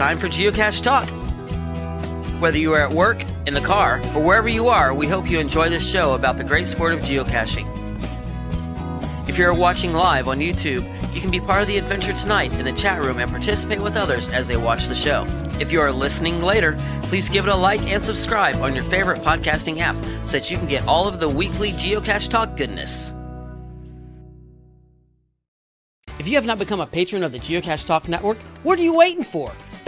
Time for Geocache Talk. Whether you are at work, in the car, or wherever you are, we hope you enjoy this show about the great sport of geocaching. If you're watching live on YouTube, you can be part of the adventure tonight in the chat room and participate with others as they watch the show. If you are listening later, please give it a like and subscribe on your favorite podcasting app so that you can get all of the weekly Geocache Talk goodness. If you have not become a patron of the Geocache Talk Network, what are you waiting for?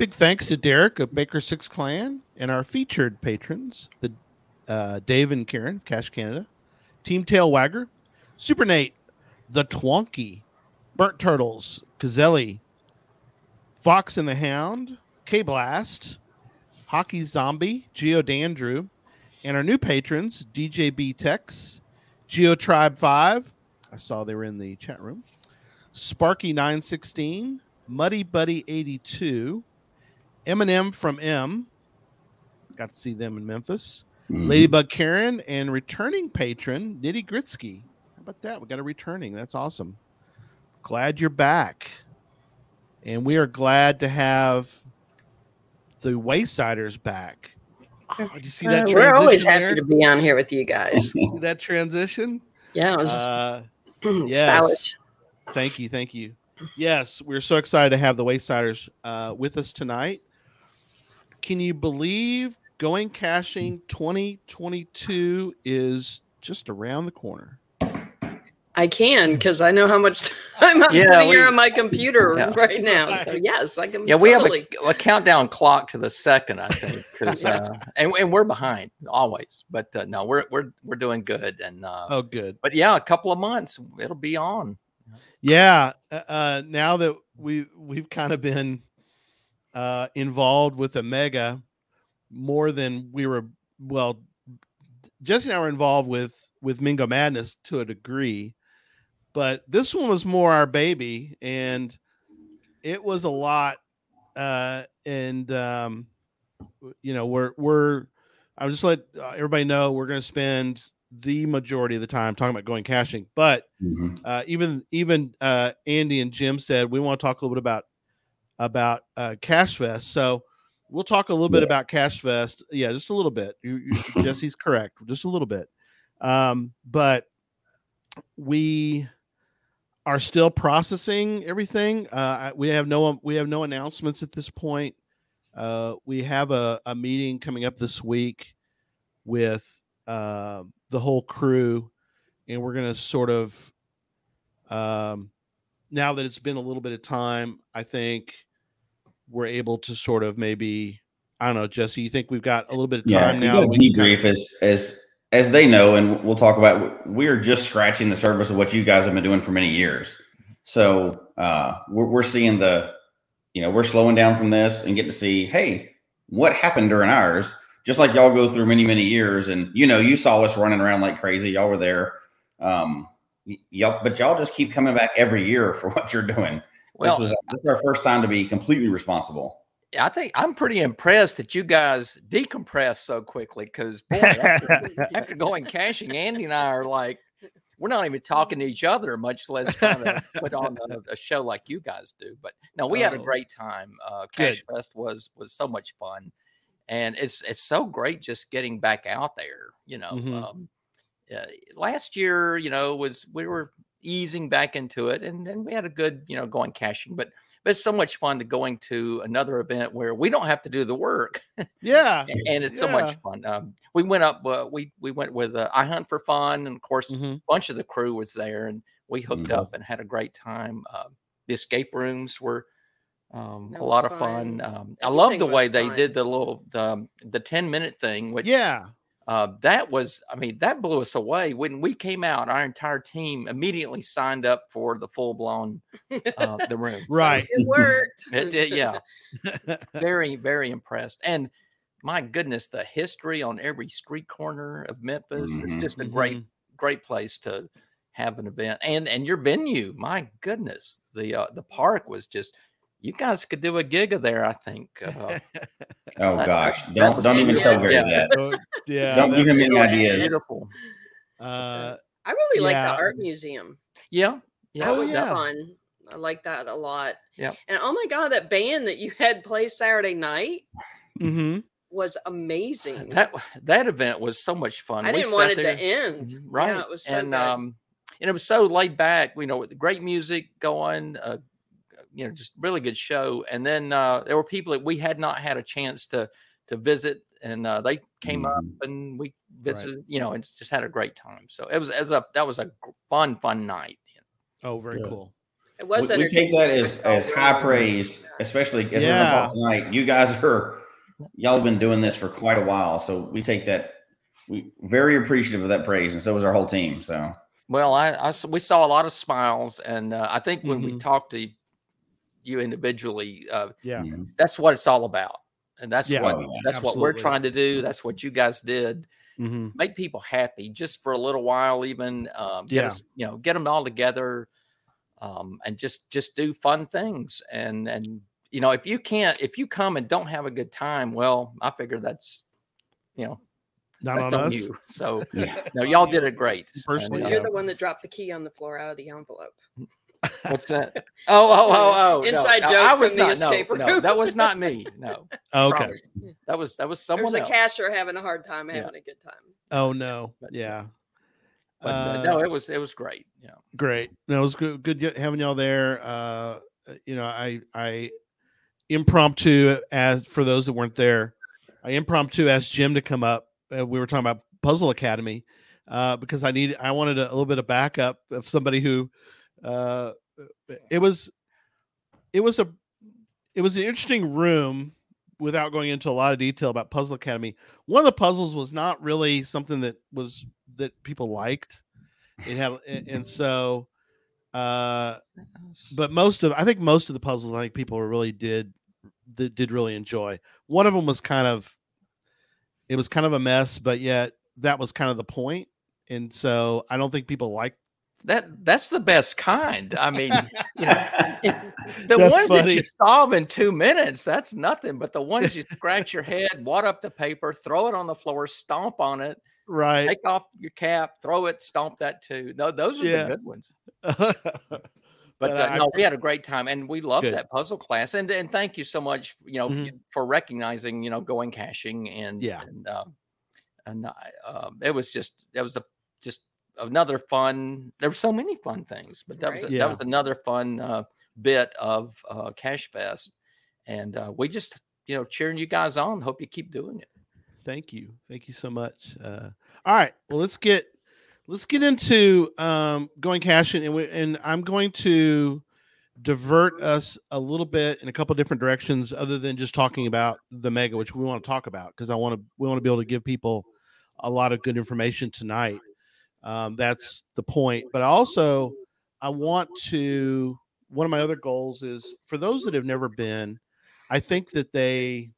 Big thanks to Derek of Baker Six Clan and our featured patrons, the uh, Dave and Karen, Cash Canada, Team Tail Wagger, Super Nate, The Twonky, Burnt Turtles, Cazelli, Fox and the Hound, K Blast, Hockey Zombie, Geo Dandrew, and our new patrons, DJB Tex, Geo Tribe 5. I saw they were in the chat room. Sparky 916, Muddy Buddy 82, Eminem from M. Got to see them in Memphis. Mhm. Ladybug Karen and returning patron Nitty Gritsky. How about that? We got a returning. That's awesome. Glad you're back. And we are glad to have the Waysiders back. Oh, did you see that? Uh, we're always transition happy there? to be on here with you guys. See that transition? Yeah, it was Uh, yes. stylish. Thank you, thank you. Yes, we're so excited to have the Waysiders uh, with us tonight. Can you believe going caching 2022 is just around the corner? I can because I know how much time I'm Yeah, sitting here on my computer Yeah. right now. So yes, I can. Yeah, we totally. have a, a countdown clock to the second, I think, because uh, and, and we're behind always. But uh, no, we're we're we're doing good, and uh, Oh, good. but yeah, a couple of months it'll be on. Yeah. uh, Uh, now that we we've kind of been uh, involved with a mega more than we were. Well, Jesse and I were involved with with Mingo Madness to a degree, but this one was more our baby, and it was a lot. Uh, and um, you know, we're we're. I'll just let uh, everybody know we're going to spend the majority of the time talking about going caching, but Mhm. uh, even even uh, Andy and Jim said we want to talk a little bit about about uh, Cache Fest. So we'll talk a little bit Yeah. about Cache Fest. Yeah, just a little bit. You, you, Jesse's correct, just a little bit. Um, but we are still processing everything. Uh, we have no we have no announcements at this point. Uh, we have a, a meeting coming up this week with uh, the whole crew, and we're going to sort of um, now that it's been a little bit of time, I think we're able to sort of maybe I don't know, Jesse. You think we've got a little bit of time we now? got that we can kind debrief as as as they know, and we'll talk about. We're just scratching the surface of what you guys have been doing for many years. So uh, we're we're seeing the, you know, we're slowing down from this and get to see, hey, what happened during ours? Just like y'all go through many many years, and you know, you saw us running around like crazy. Y'all were there. Um, y'all, but y'all just keep coming back every year for what you're doing. Well, this was this is our first time to be completely responsible. I think I'm pretty impressed that you guys decompress so quickly because after, after going caching, Andy and I are like, we're not even talking to each other, much less trying to put on a, a show like you guys do. But no, we had a Oh. great time. Uh, Good. Fest was was so much fun, and it's it's so great just getting back out there. You know, Mhm. um, uh, last year, you know, was we were easing back into it, and and we had a good, you know, going caching, but but it's so much fun to going to another event where we don't have to do the work, Yeah. and, and it's so much fun. Um, we went up, uh, we we went with uh, I Hunt for Fun, and of course, Mhm. a bunch of the crew was there, and we hooked Mhm. up and had a great time. Uh, the escape rooms were um, That a was lot of fun. fun. Um, I love the way was they did the little the the ten minute thing, which Yeah. Uh, that was, I mean, that blew us away. When we came out, our entire team immediately signed up for the full blown uh, the room. Right. It worked. It, it- yeah, very, very impressed. And my goodness, the history on every street corner of Memphis. It's Mhm. just a great, Mhm. great place to have an event. And and your venue, my goodness, the uh, the park was just. You guys could do a gig of there, I think. Uh, Oh That- gosh, that don't was don't even tell Gary Yeah. that. Yeah. Don't give him any ideas. beautiful. Uh, I really like Yeah. the art museum. Yeah. Yeah. That Oh, was yeah. fun. I like that a lot. Yeah, And oh my god, that band that you had play Saturday night mhm. was amazing. That that event was so much fun. I We didn't want it there- to end. Right? Yeah, it was so and good. um, and it was so laid back. You know, with great music going. Uh, you know, just really good show. And then uh, there were people that we had not had a chance to to visit, and uh, they came up Mhm. and we visited. You know, and just had a great time. So it was as a that was a fun fun night. Oh, very Yeah. cool. it We, was we take that as as high praise, especially as we're Yeah. gonna talk tonight. You guys are y'all have been doing this for quite a while, so we take that. We very appreciative of that praise, and so was our whole team. So Well, I, I we saw a lot of smiles, and uh, I think when we Mhm. talked to you individually, uh, Yeah. that's what it's all about, and that's Yeah. what Oh, yeah. that's what we're trying to do. That's what you guys did. hmm Make people happy just for a little while, even um, get Yeah. us, you know, get them all together, um, and just just do fun things. And and you know, if you can't, if you come and don't have a good time, well, I figure that's you know Not that's on on you. So yeah. no, y'all did it great. Personally, And, uh, You're the one that dropped the key on the floor out of the envelope. What's that? Oh, oh, oh, oh! Inside I- joke I from was the not, escape no, no, that was not me. No, Okay. promise. that was that was someone There's a else. cashier having a hard time Yeah. having a good time. Oh no. But- Yeah. But uh, Uh, no, it was it was great. Yeah, Great. No, it was good. Good having y'all there. Uh, you know, I I impromptu as for those that weren't there, I impromptu asked Jim to come up. Uh, we were talking about Puzzle Academy uh, because I need I wanted a, little bit of backup of somebody who uh, it was it was a it was an interesting room without going into a lot of detail about Puzzle Academy. One of the puzzles was not really something that was that people liked. It had and, and so uh but most of I think most of the puzzles I think people really did that did really enjoy. One of them was kind of it was kind of a mess, but yet that was kind of the point. And so I don't think people liked that that's the best kind. I mean, you know, the That's ones that you solve in two minutes, that's nothing. But the ones you scratch your head, wad up the paper, throw it on the floor, stomp on it, right. take off your cap, throw it, stomp that too. No, those are Yeah. the good ones. but But uh, I- no, we had a great time, and we loved Good. that puzzle class. And and thank you so much, you know, Mhm. for recognizing, you know, going caching and Yeah. and um, and I, um, it was just it was a just another fun. There were so many fun things, but that was Right. a, Yeah. that was another fun uh, bit of uh, Cache Fest, and uh, we just you know cheering you guys on. Hope you keep doing it. Thank you. Thank you so much. Uh, all right. Well, let's get let's get into um, going caching, and we, and I'm going to divert us a little bit in a couple different directions, other than just talking about the mega, which we want to talk about because I want to we want to be able to give people a lot of good information tonight. Um, that's the point. But also, I want to. One of my other goals is for those that have never been. I think that they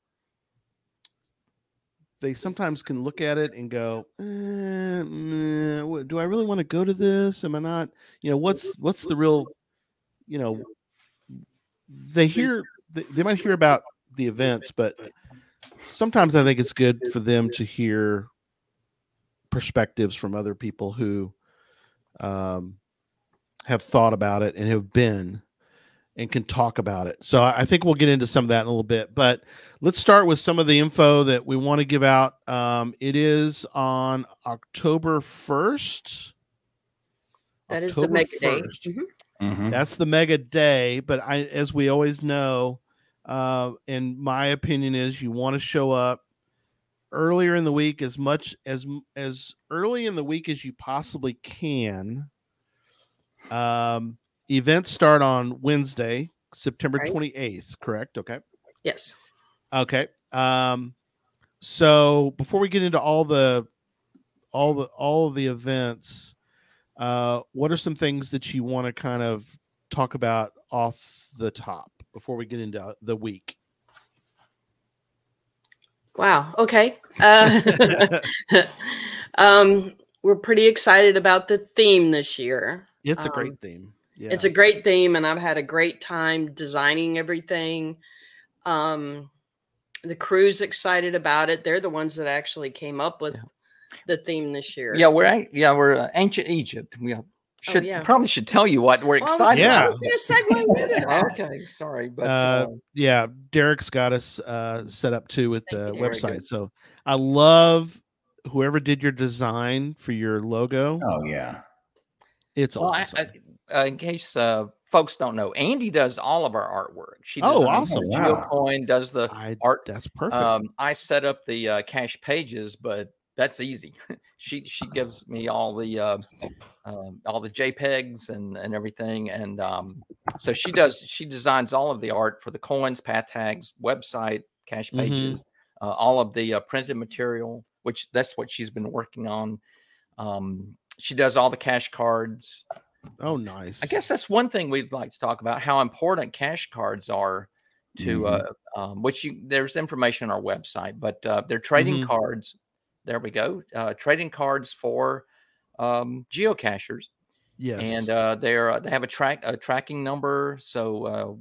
they sometimes can look at it and go, eh, "Do I really want to go to this? Am I not? You know, what's what's the real? You know, they hear they might hear about the events, but sometimes I think it's good for them to hear perspectives from other people who um, have thought about it and have been and can talk about it. So I I think we'll get into some of that in a little bit, but let's start with some of the info that we want to give out. Um, it is on October 1st. That is the October mega day. 1st. Mhm. Mhm. That's the mega day. But I, as we always know, uh, and my opinion is, you want to show up earlier in the week as much as as early in the week as you possibly can. Um, events start on Wednesday, September twenty eighth. Correct? Okay. Yes. Okay. Um, so before we get into all the all the all of the events, uh, what are some things that you want to kind of talk about off the top before we get into the week? Wow. Okay. Uh, um, we're pretty excited about the theme this year. it's a Um, great theme. Yeah. It's a great theme, and I've had a great time designing everything. Um, the crew's excited about it. They're the ones that actually came up with Yeah. the theme this year. Yeah, we're yeah we're uh, ancient Egypt. We uh, should yeah. probably should tell you what we're Well, I was- excited. Yeah. I was gonna segue into that. okay, sorry, but uh, uh, yeah, Derek's got us uh, set up too with the you, website. So I love whoever did your design for your logo. Oh yeah. It's well, awesome. I, uh, in case uh, folks don't know, Andy does all of our artwork. She Oh, awesome. the Wow. Geocoin, does the I, art. that's perfect. Um, I set up the uh, cache pages, but that's easy. she she gives me all the uh, um, all the JPEGs and and everything, and um, so she does she designs all of the art for the coins, path tags, website, cache Mhm. pages, uh, all of the uh, printed material, which that's what she's been working on. Um, she does all the cache cards. oh, nice. I guess that's one thing we'd like to talk about: how important cache cards are to Mhm. uh, um, which you there's information on our website, but uh, they're trading Mhm. cards. There we go, uh, trading cards for um, geocachers, Yes. and uh, they're uh, they have a track a tracking number, so uh,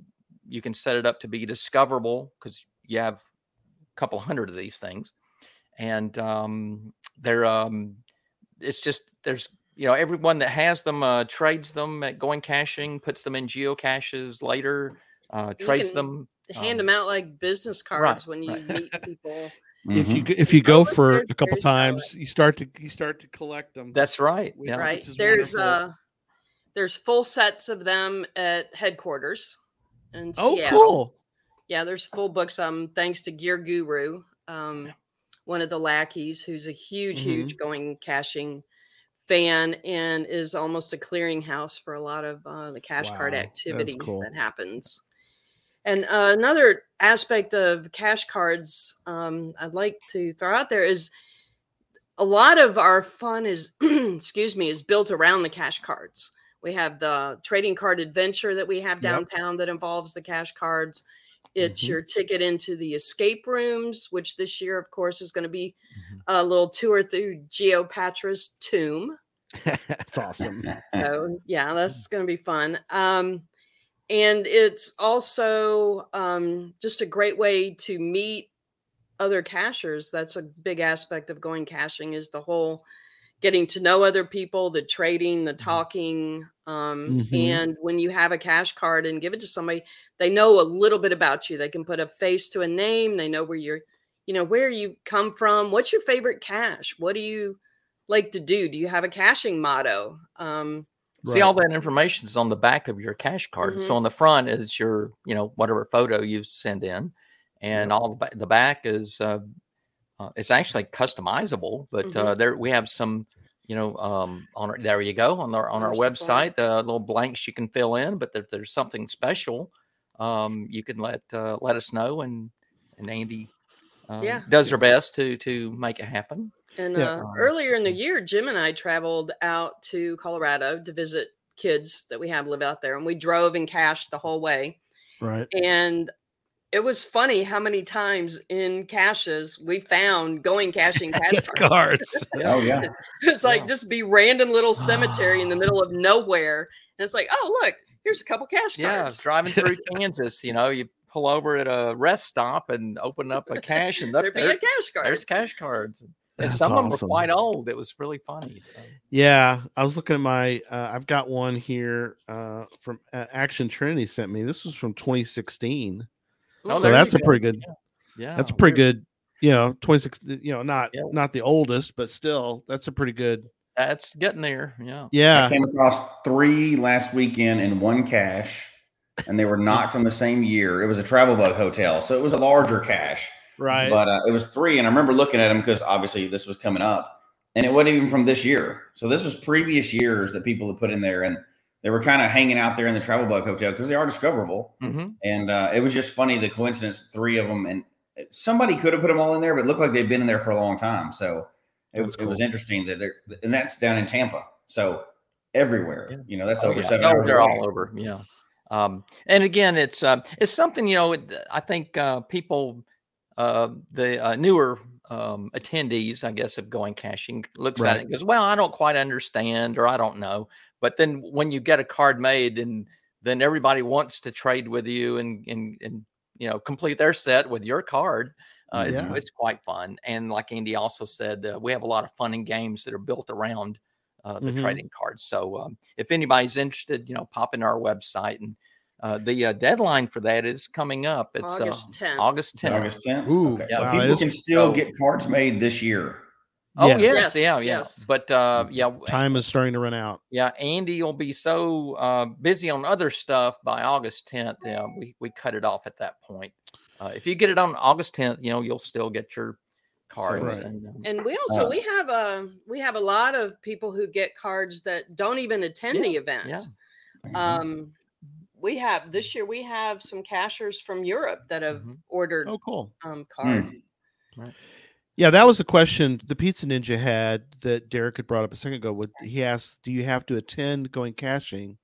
you can set it up to be discoverable because you have a couple hundred of these things, and um, they're um, it's just there's you know everyone that has them uh, trades them at going caching, puts them in geocaches later, uh, trades them. Hand um, them out like business right, cards when you right. meet people. If you Mhm. if you go look, for a couple times, you start to you start to collect them. That's right. Which- Yeah. Right is there's wonderful. uh there's full sets of them at headquarters in oh, Seattle. cool. yeah there's full books um thanks to gear guru um one of the lackeys who's a huge Mhm. huge going caching fan and is almost a clearinghouse for a lot of uh, the cache card Wow, that's activity cool. that happens and uh, another aspect of cache cards um, i'd like to throw out there is a lot of our fun is excuse me is built around the cache cards we have the trading card adventure that we have Yep. downtown that involves the cache cards it's Mhm. your ticket into the escape rooms which this year of course is going to be Mhm. a little tour through geopatra's tomb that's awesome. so yeah that's going to be fun um and it's also um just a great way to meet other cachers. That's a big aspect of going caching is the whole getting to know other people the trading the talking um Mhm. and when you have a cache card and give it to somebody they know a little bit about you. They can put a face to a name. They know where you're you know where you come from. What's your favorite cache? What do you like to do? Do you have a caching motto? Um See, all that information is on the back of your cache card. So on the front is your, you know, whatever photo you send in, and all the, ba- the back is uh, uh, it's actually customizable. But Mhm. uh, there we have some, you know, um, on our, there you go on our on our There's the website, uh, little blanks you can fill in. But if there's something special, um, you can let uh, let us know, and and Andy. Um, Yeah. does her best to to make it happen. And Yeah. uh, earlier in the year, Jim and I traveled out to Colorado to visit kids that we have live out there, and we drove and cached the whole way. right. And it was funny how many times in caches we found going caching cache cards. cards. Oh yeah. It's like Yeah. just be random little cemetery in the middle of nowhere, and it's like, oh look, here's a couple cache Yeah, cards. driving through Kansas, you know, you pull over at a rest stop and open up a cache, and look, There'd be a cache card. there's cache cards. And That's some of them were quite old. It was really funny. So. Yeah, I was looking at my. Uh, I've got one here uh, from uh, Action Trinity sent me. This was from 2016, Oh, so that's a go. pretty good. Yeah, That's a pretty good. You know, 26. You know, not Yeah. not the oldest, but still, that's a pretty good That's getting there. Yeah. Yeah. I came across three last weekend in one cache, and they were not from the same year. It was a travel bug hotel, so it was a larger cache. Right. But uh, it was three, and I remember looking at them because obviously this was coming up, and it wasn't even from this year. So this was previous years that people had put in there, and they were kind of hanging out there in the travel bug hotel because they are discoverable. hmm And uh, it was just funny the coincidence, three of them, and somebody could have put them all in there, but it looked like they've been in there for a long time. So it, That's it was interesting that they're, and that's down in Tampa. So everywhere, Yeah. you know, that's Oh, over yeah. seven Oh, they're away. all over. Yeah. Um, and again, it's uh, it's something you know. I think uh, people, uh, the uh, newer um, attendees, I guess, of going caching, looks at it and goes, "Well, I don't quite understand, or I don't know." But then when you get a card made, and then everybody wants to trade with you and and and you know complete their set with your card. Uh, it's Yeah. it's quite fun, and like Andy also said, uh, we have a lot of fun and games that are built around uh, the Mhm. trading cards. So um, if anybody's interested, you know, pop into our website and uh, the uh, deadline for that is coming up. It's August uh, 10th. August 10th. August 10th. Ooh, okay. yeah, so wow, people can still so- get cards made this year. Oh Yes. yes, Yes, yeah, yeah. yes. But uh, yeah, Time is starting to run out. yeah. Andy will be so uh, busy on other stuff by August 10th. Yeah, we we cut it off at that point. Uh, if you get it on August 10th, you know you'll still get your cards. Right. And um, And we also Uh, we have a we have a lot of people who get cards that don't even attend Yeah, the event. yeah. Um, we have this year we have some cachers from Europe that have Mhm. ordered Oh, cool. um cards. Yeah, that was a question the Pizza Ninja had that Derek had brought up a second ago. Would he asked, "Do you have to attend going caching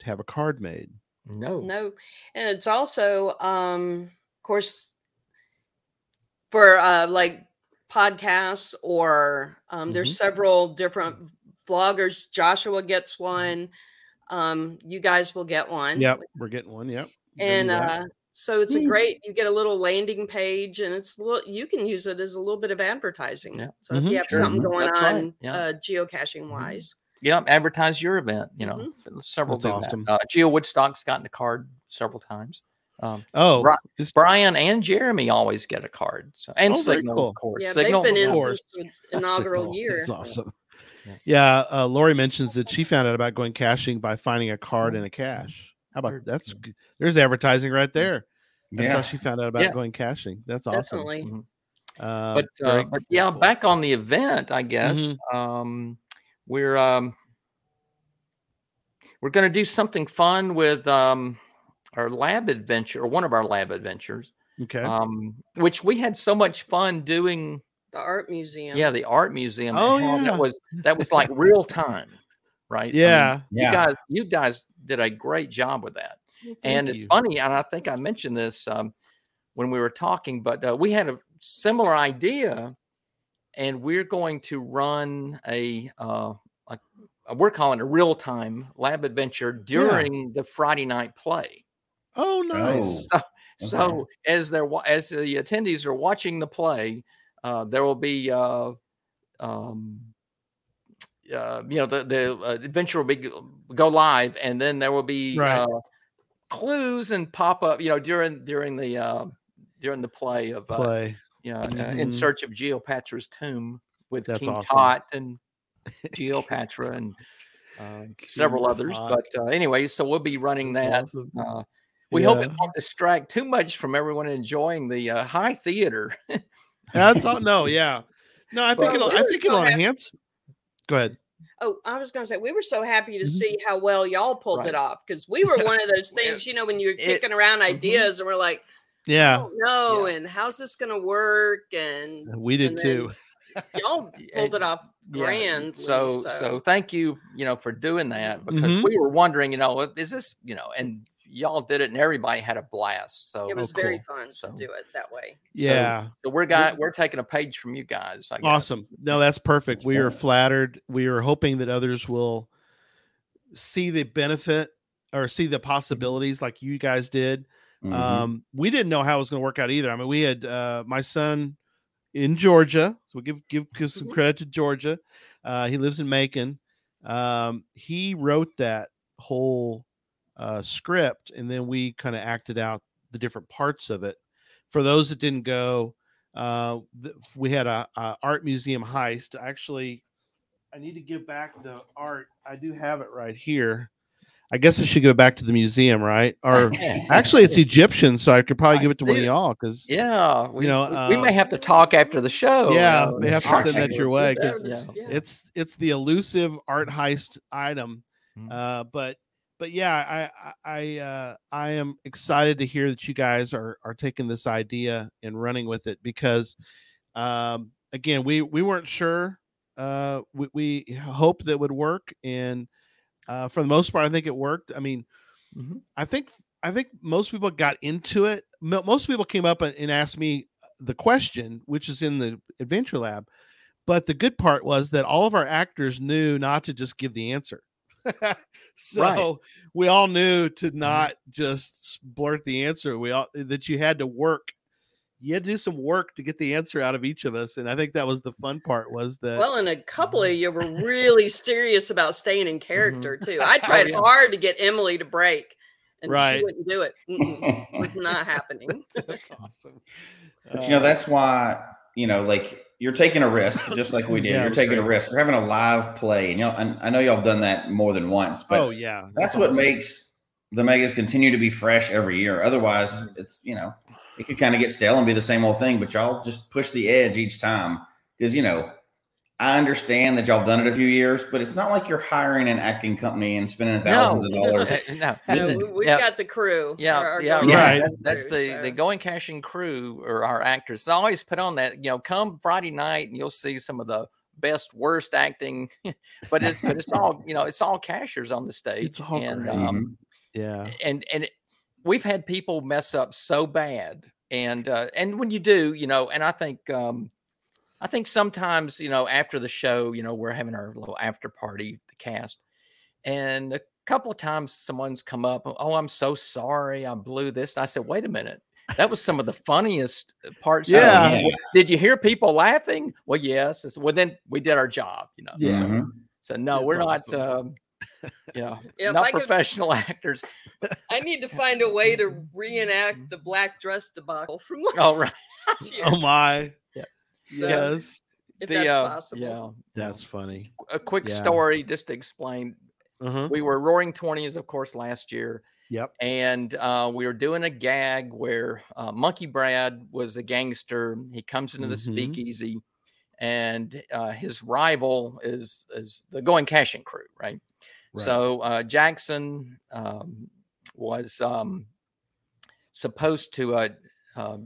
to have a card made?" no, No, and it's also um of course for uh like podcasts or um there's several different vloggers. Joshua gets one. Um you guys will get one. Yep, we're getting one. Yep. And uh so it's a Mm. great you get a little landing page and it's a little you can use it as a little bit of advertising Yeah. so if Mhm, you have sure. something Mhm. going That's right, on yeah. uh geocaching wise yeah, advertise your event. You know, several That's do awesome. that. Uh, Geo Woodstock's gotten a card several times. Um, oh, Right. just- Brian and Jeremy always get a card. So and Oh, Signal, cool. of course. yeah Signal, they've been in of since course. the inaugural Signal. year That's awesome. Yeah. Yeah, uh, Lori mentions that she found out about going caching by finding a card in a cache. How about Very that's there's advertising right there. That's Yeah. how she found out about Yeah. going caching. That's awesome. definitely Mhm. Uh, but, uh, but yeah, back on the event, I guess Mm-hmm. um, we're um, we're going to do something fun with um, our lab adventure, or one of our lab adventures, Okay. um, which we had so much fun doing. The art museum Yeah, the art museum. Oh, yeah. that was that was like real time, right? I mean, yeah. you guys, you guys did a great job with that. and it's funny, and I think I mentioned this um, when we were talking, but uh, we had a similar idea, and we're going to run a, uh, a, a we're calling it a real time lab adventure during the Friday night play. Oh, nice. Oh. So as they're as the attendees are watching the play, uh, there will be. Uh, um, uh, you know the the uh, adventure will be go- live, and then there will be Right. uh, clues and pop up. You know during during the uh, during the play of uh, Play. you know, Mhm. in search of Geopatra's tomb with That's King awesome. Tot and Geopatra and uh, several others. But uh, anyway, so we'll be running That's that. awesome. Uh, we hope it won't distract too much from everyone enjoying the uh, high theater. That's all. No, yeah. No, I think Well, it'll. we I think so it'll happy- enhance. Go ahead. oh i was going to say we were so happy to Mhm. see how well y'all pulled Right. it off because we were one of those things you know when you're It- kicking around mhm. ideas and we're like Yeah, no Yeah. and how's this going to work and we did and too. y'all pulled it off Yeah, grand So, so thank you, you know, for doing that because Mhm. we were wondering, you know, is this, you know, and y'all did it and everybody had a blast. So it was Oh, very cool. fun So- to do it that way Yeah. So we're got we're taking a page from you guys. I guess. Awesome. No, that's perfect. That's we are flattered. We are hoping that others will see the benefit or see the possibilities like you guys did. Mhm. Um, we didn't know how it was going to work out either. I mean, we had uh, my son in Georgia, so we give give, give some Mhm. credit to Georgia. Uh, he lives in Macon. Um, he wrote that whole uh, script, and then we kind of acted out the different parts of it. For those that didn't go, uh, th- we had a, a art museum heist. Actually, I need to give back the art. I do have it right here. I guess I should go back to the museum, right? Or actually, it's Egyptian, so I could probably I give it to one see of y'all because Yeah, we, know, we- we may have to talk after the show. yeah, uh, they have to send that your way because yeah. it's it's the elusive art heist item. Mhm. Uh, but but yeah, I I I, uh, I am excited to hear that you guys are are taking this idea and running with it because um, again we we weren't sure uh, we, we hope that would work and uh, for the most part I think it worked. I mean, Mhm. I think I think most people got into it. Most people came up and asked me the question, which is in the adventure lab. But the good part was that all of our actors knew not to just give the answer. so we all knew to mm-hmm. not just blurt the answer. We all that you had to work. You had to do some work to get the answer out of each of us, and I think that was the fun part. Was that Well, and a couple of mm-hmm. you were really serious about staying in mm-hmm. character too. I oh, tried yeah. hard to get Emily to break, and Right. she wouldn't do it. Mm-mm, was not happening. that's awesome. But you know, Uh, that's why, you know, like you're taking a risk, just like we did. Yeah, you're was taking a risk. We're having a live play. And y'all, and I know y'all have done that more than once, but oh yeah, that's what awesome. makes the megas continue to be fresh every year. Otherwise, it's, you know, it could kind of get stale and be the same old thing, but y'all just push the edge each time. Because, you know, I understand that y'all done it a few years, but it's not like you're hiring an acting company and spending thousands of dollars. No, No, is- we, we've yeah, got the crew. yeah, our- our yeah, right. casting That- that's crew, the the going caching crew or our actors. They always put on that. You know, come Friday night and you'll see some of the best worst acting, but it's but it's all you know it's all cachers on the stage. It's all and great. um, yeah. and and it- we've had people mess up so bad and uh and when you do you know and i think um i think sometimes you know after the show you know we're having our little after party the cast and a couple of times someone's come up oh i'm so sorry i blew this i said wait a minute that was some of the funniest uh, parts of. Yeah. Yeah. did you hear people laughing well yes I well then we did our job you know Yeah. so, Mhm. so no That's we're not awesome. um yeah, Yeah, if not I could- professional actors I need to find a way to reenact the black dress debacle from oh right last year. Oh my. So, yes. if The, that's uh, possible. yeah That's funny. a quick Yeah. story just to explain. Uh-huh. We were Roaring Twenties, of course, last year, Yep. and uh, we were doing a gag where uh, Monkey Brad was a gangster. He comes into the Mhm. speakeasy, and uh, his rival is is the Going Caching crew, right? Right. So uh, Jackson um, was um, supposed to uh, uh,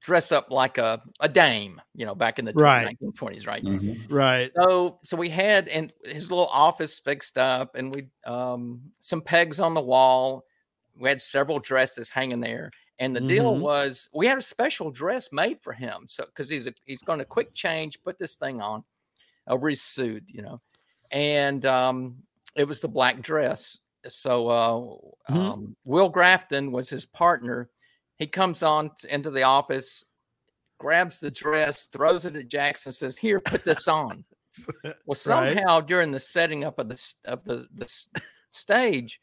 dress up like a, a dame, you know, back in the Right. 1920s, right? Mhm. Right. So so we had and his little office fixed up and we um some pegs on the wall. We had several dresses hanging there. And the deal Mhm. was we had a special dress made for him. So because he's a, he's going to quick change, put this thing on over his suit, you know. And um it was the black dress. So uh Mhm. um, Will Grafton was his partner. He comes on into the office, grabs the dress, throws it at Jackson, says, "Here, put this on." Well, Right. somehow during the setting up of the of the the stage,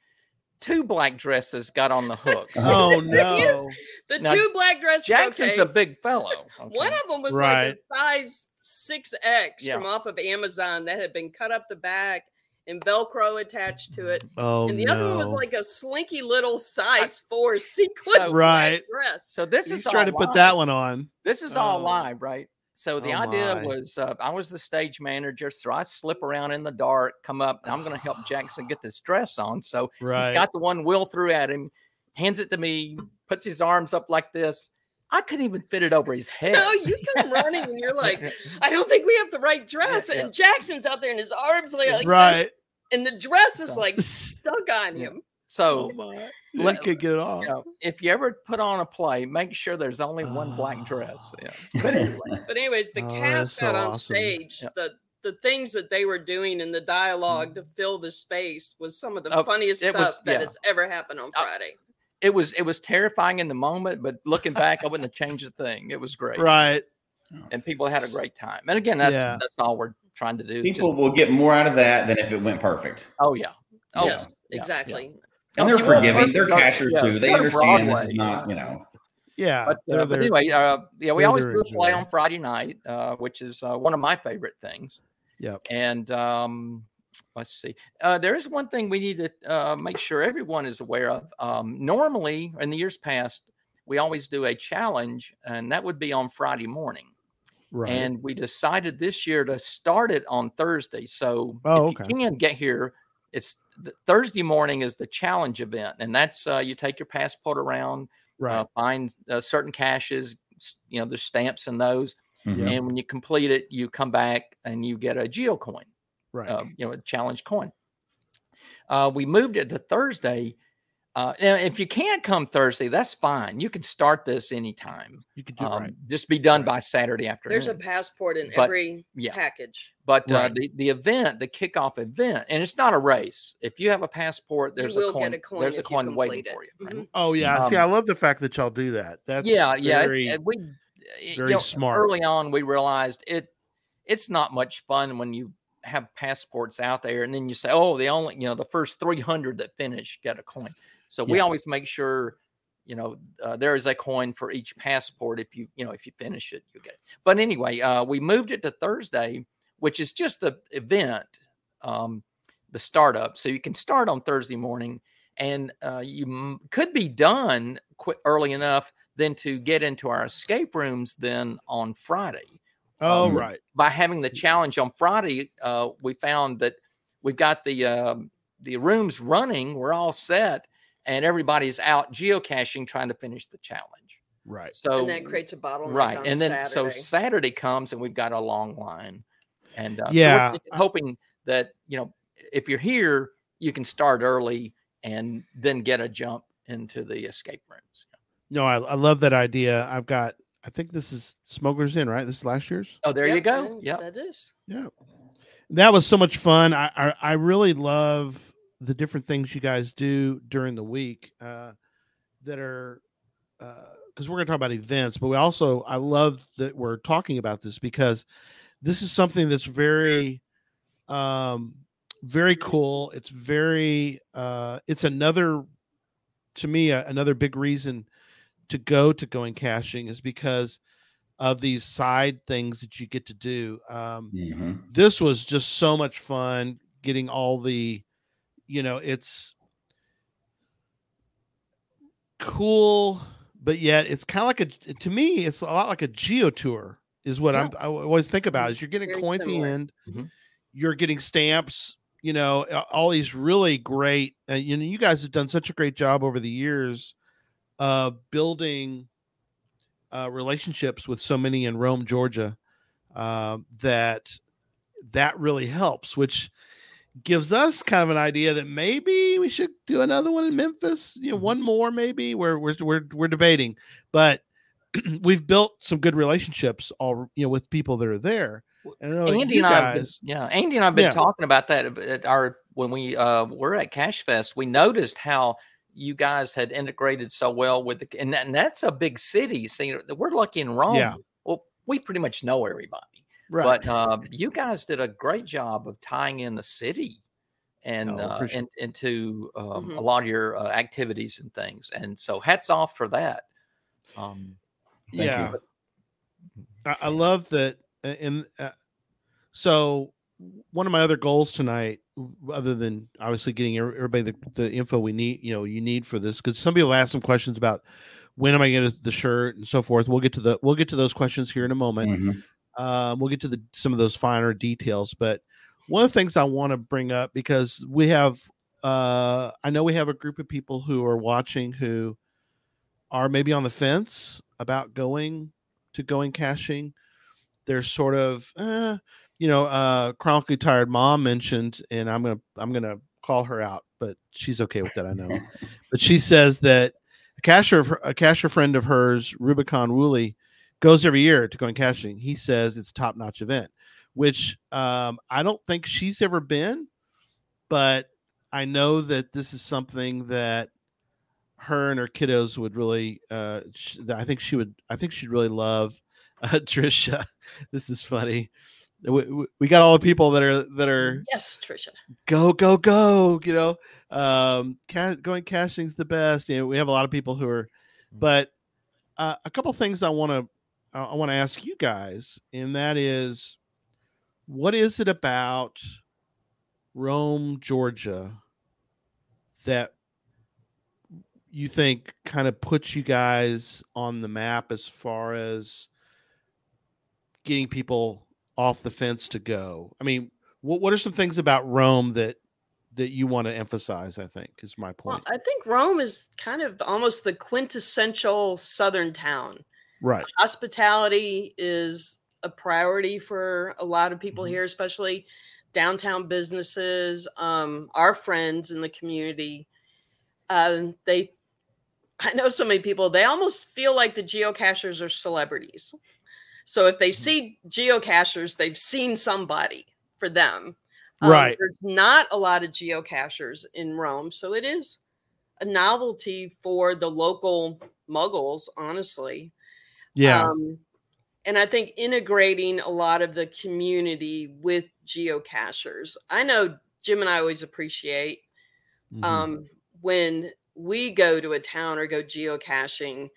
two black dresses got on the hook. Oh, oh Yes. no. the now, two black dresses. Jackson's okay, a big fellow. One of them was Right. like a size six X Yeah. from off of Amazon that had been cut up the back and Velcro attached to it. Oh and the no. other one was like a slinky little size four sequin So- Right. dress. so this He's is trying to all put that one on. This is all Oh. live, right? So the Oh, idea my. was uh, I was the stage manager, so I slip around in the dark, come up, and I'm going to help Jackson get this dress on. So Right. He's got the one Will threw at him, hands it to me, puts his arms up like this. I couldn't even fit it over his head. No, you come running and you're like, I don't think we have the right dress. yeah. And Jackson's out there and his arms like, like right. And the dress is like stuck on him. so, oh my. let- you could get it off. you know, if you ever put on a play, make sure there's only one black dress. Yeah. But anyway, But anyways, the Oh, that's cast so on awesome. stage, Yeah. the the things that they were doing in the dialogue to fill the space was some of the Oh, funniest stuff was- that yeah. has ever happened on Uh, Friday. it was it was terrifying in the moment, but looking back, I wouldn't have changed a thing. It was great, Right. and people had a great time. And again, that's Yeah. that's all we're trying to do. People Just, will get more out of that than if it went perfect. oh yeah, oh yes, yeah, yeah. exactly. Oh, And they're forgiving. They're perfect, cachers yeah, too. They go to understand this is not, yeah. you know. Yeah. but, uh, but anyway, uh, yeah, we always do a play enjoy. on Friday night, uh, which is uh, one of my favorite things. Yep. And um, let's see. Uh, there is one thing we need to uh, make sure everyone is aware of. Um, normally, in the years past, we always do a challenge, and that would be on Friday morning. Right. And we decided this year to start it on Thursday. So Oh, if okay. you can get here, it's the, Thursday morning is the challenge event, and that's uh, you take your passport around, right. uh, find uh, certain caches, you know, there's stamps in those, Mhm. and when you complete it, you come back and you get a geo coin right. uh, you know, a challenge coin. Uh, we moved it to Thursday. Uh, now, if you can't come Thursday, that's fine. You can start this anytime. you could do Um, right. Just be done Right. by Saturday afternoon. There's a passport in But- every yeah. package. but uh, the, the event, the kickoff event, and it's not a race. If you have a passport, there's a coin. a coin there's a coin waiting it. for you. right? Mhm. Oh yeah. See, I um, love the fact that y'all do that. That's yeah, yeah. it- very- it- we very you know, smart. Early on, we realized it. It's not much fun when you have passports out there, and then you say, "Oh, the only you know the first three hundred that finish get a coin." So we always make sure, you know, uh, there is a coin for each passport. If you you know if you finish it, you get it. But anyway, uh, we moved it to Thursday, which is just the event, um, the startup. So you can start on Thursday morning, and uh, you m- could be done quick early enough then to get into our escape rooms then on Friday. oh um, right. By having the challenge on Friday, uh, we found that we've got the um, the rooms running. We're all set, and everybody's out geocaching trying to finish the challenge. Right. So and that creates a bottleneck right, on and then Saturday. so Saturday comes and we've got a long line, and uh, so we're Yeah, just hoping that you know if you're here, you can start early and then get a jump into the escape rooms. No, I, I love that idea. I've got. I think this is Smokers Inn, right? This is last year's. Oh, there you go. Yeah. that is. Yeah. That was so much fun. I, I I really love the different things you guys do during the week uh, that are because we're going to talk about events, but we also I love that we're talking about this because this is something that's very um very cool. It's very uh it's another to me a, another big reason to go to going caching is because of these side things that you get to do. Um, Mhm. this was just so much fun getting all the, you know, it's cool, but yet it's kind of like a, to me, it's a lot like a geo tour is what I'm, I always think about is you're getting a Very coin at the similar. end, Mhm. you're getting stamps, you know, all these really great, uh, you know, you guys have done such a great job over the years of building uh, relationships with so many in Rome, Georgia, uh, that that really helps, which gives us kind of an idea that maybe we should do another one in Memphis. You know, one more maybe. We're we're we're, we're debating, but we've built some good relationships all you know with people that are there. And I know that Andy and I, been, yeah, Andy and I've been Yeah. talking about that at our when we uh, were at Cache Fest. We noticed how you guys had integrated so well with the, and, that, and that's a big city. See, we're lucky in Rome. Yeah. Well, we pretty much know everybody, right? but uh, you guys did a great job of tying in the city and Oh, uh, appreciate and into um, a Mhm. lot of your uh, activities and things. And so, hats off for that. Um, Thank you. yeah I, I love that uh, and uh, so one of my other goals tonight other than obviously getting everybody the, the info we need you know you need for this because some people ask some questions about when am i going to the shirt and so forth we'll get to the we'll get to those questions here in a moment Mhm. Um, we'll get to the some of those finer details but one of the things i want to bring up because we have uh, i know we have a group of people who are watching who are maybe on the fence about going to going caching. They're sort of uh, you know uh chronically tired mom mentioned and i'm gonna i'm gonna call her out but she's okay with that i know. But she says that a cashier of her, a cashier friend of hers rubicon woolley goes every year to going caching he says it's a top-notch event which um i don't think she's ever been but i know that this is something that her and her kiddos would really uh sh- i think she would i think she'd really love. Uh, trisha this is funny. We, we- we got all the people that are that are Yes, Trisha. go go go you know? Um ca- going caching's the best. You know we have a lot of people who are but uh, a couple things i want to i want to ask you guys and that is what is it about Rome, Georgia that you think kind of puts you guys on the map as far as getting people off the fence to go? I mean, what what are some things about Rome that that you want to emphasize? I think is my point. Well, point. I think Rome is kind of almost the quintessential Southern town. Right. Hospitality is a priority for a lot of people Mhm. here, especially downtown businesses. Um, our friends in the community, uh, they, I know so many people, they almost feel like the geocachers are celebrities. So if they Mhm. see geocachers, they've seen somebody for them. Um, Right. There's not a lot of geocachers in Rome, so it is a novelty for the local muggles, honestly. Yeah. Um, and I think integrating a lot of the community with geocachers. I know Jim and I always appreciate Mhm. um, when we go to a town or go geocaching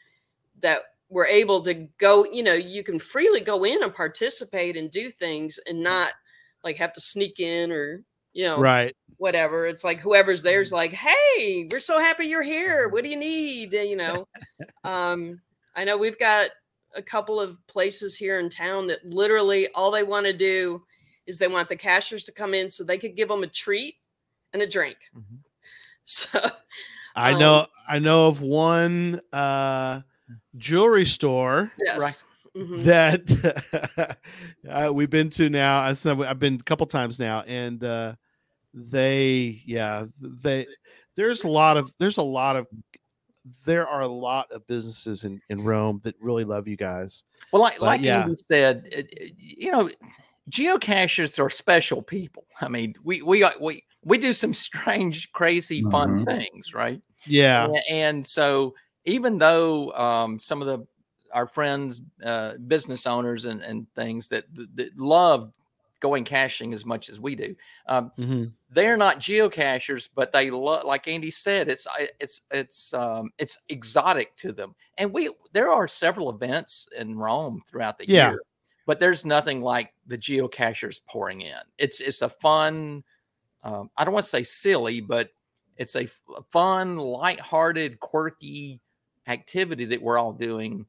that we're able to go, you know, you can freely go in and participate and do things and not like have to sneak in or, you know, right. whatever. It's like whoever's there's like, hey, we're so happy you're here. What do you need? You know, um, I know we've got a couple of places here in town that literally all they want to do is they want the cachers to come in so they could give them a treat and a drink. Mhm. So I um, know I know of one uh jewelry store yes. Mhm. that uh, we've been to now. I said I've been a couple times now, and uh, they, yeah, they. There's a lot of there's a lot of there are a lot of businesses in in Rome that really love you guys. Well, like But, like yeah. Andy said, it- it- you know, geocachers are special people. I mean, we we we we do some strange, crazy, fun Mhm. things, right? Yeah, A- And so, even though um, some of the our friends, uh, business owners, and and things that, that love going caching as much as we do, um, mhm, they're not geocachers, but they love, like Andy said, it's it's it's um, it's exotic to them. And we there are several events in Rome throughout the Yeah. year, but there's nothing like the geocachers pouring in. It's it's a fun. Um, I don't want to say silly, but it's a f- a fun, lighthearted, quirky activity that we're all doing.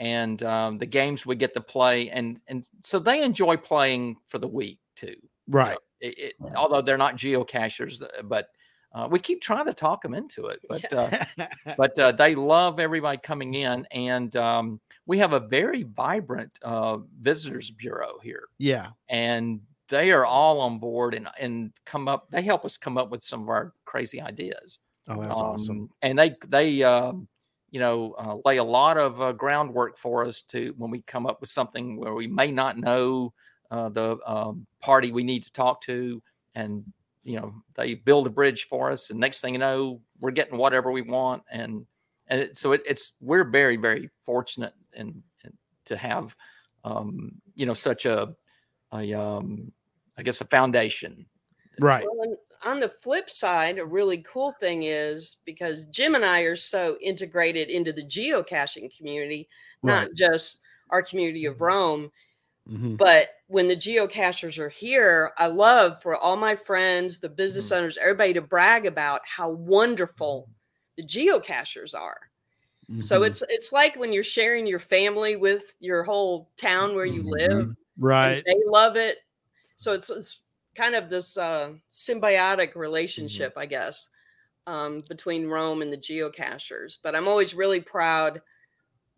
And um, the games we get to play, and and so they enjoy playing for the week too. you right. know, it, it, Right. although they're not geocachers, uh, but uh, we keep trying to talk them into it. But uh, but uh, they love everybody coming in, and um, we have a very vibrant uh, visitors bureau here, yeah, and they are all on board and and come up. They help us come up with some of our crazy ideas. oh, that's awesome. Um, And they they um, you know uh, lay a lot of uh, groundwork for us to when we come up with something where we may not know uh, the um, party we need to talk to, and you know they build a bridge for us, and next thing you know we're getting whatever we want, and and it, so it, it's we're very very fortunate and, to have um, you know such a a um, I guess a foundation. Right. Well, and on the flip side, a really cool thing is because Jim and I are so integrated into the geocaching community, not Right. just our community of Rome, mhm, but when the geocachers are here, I love for all my friends, the business owners, everybody to brag about how wonderful the geocachers are. So mhm. it's it's like when you're sharing your family with your whole town where you live, and right. they love it. So it's it's kind of this uh, symbiotic relationship, I guess, um, between Rome and the geocachers. But I'm always really proud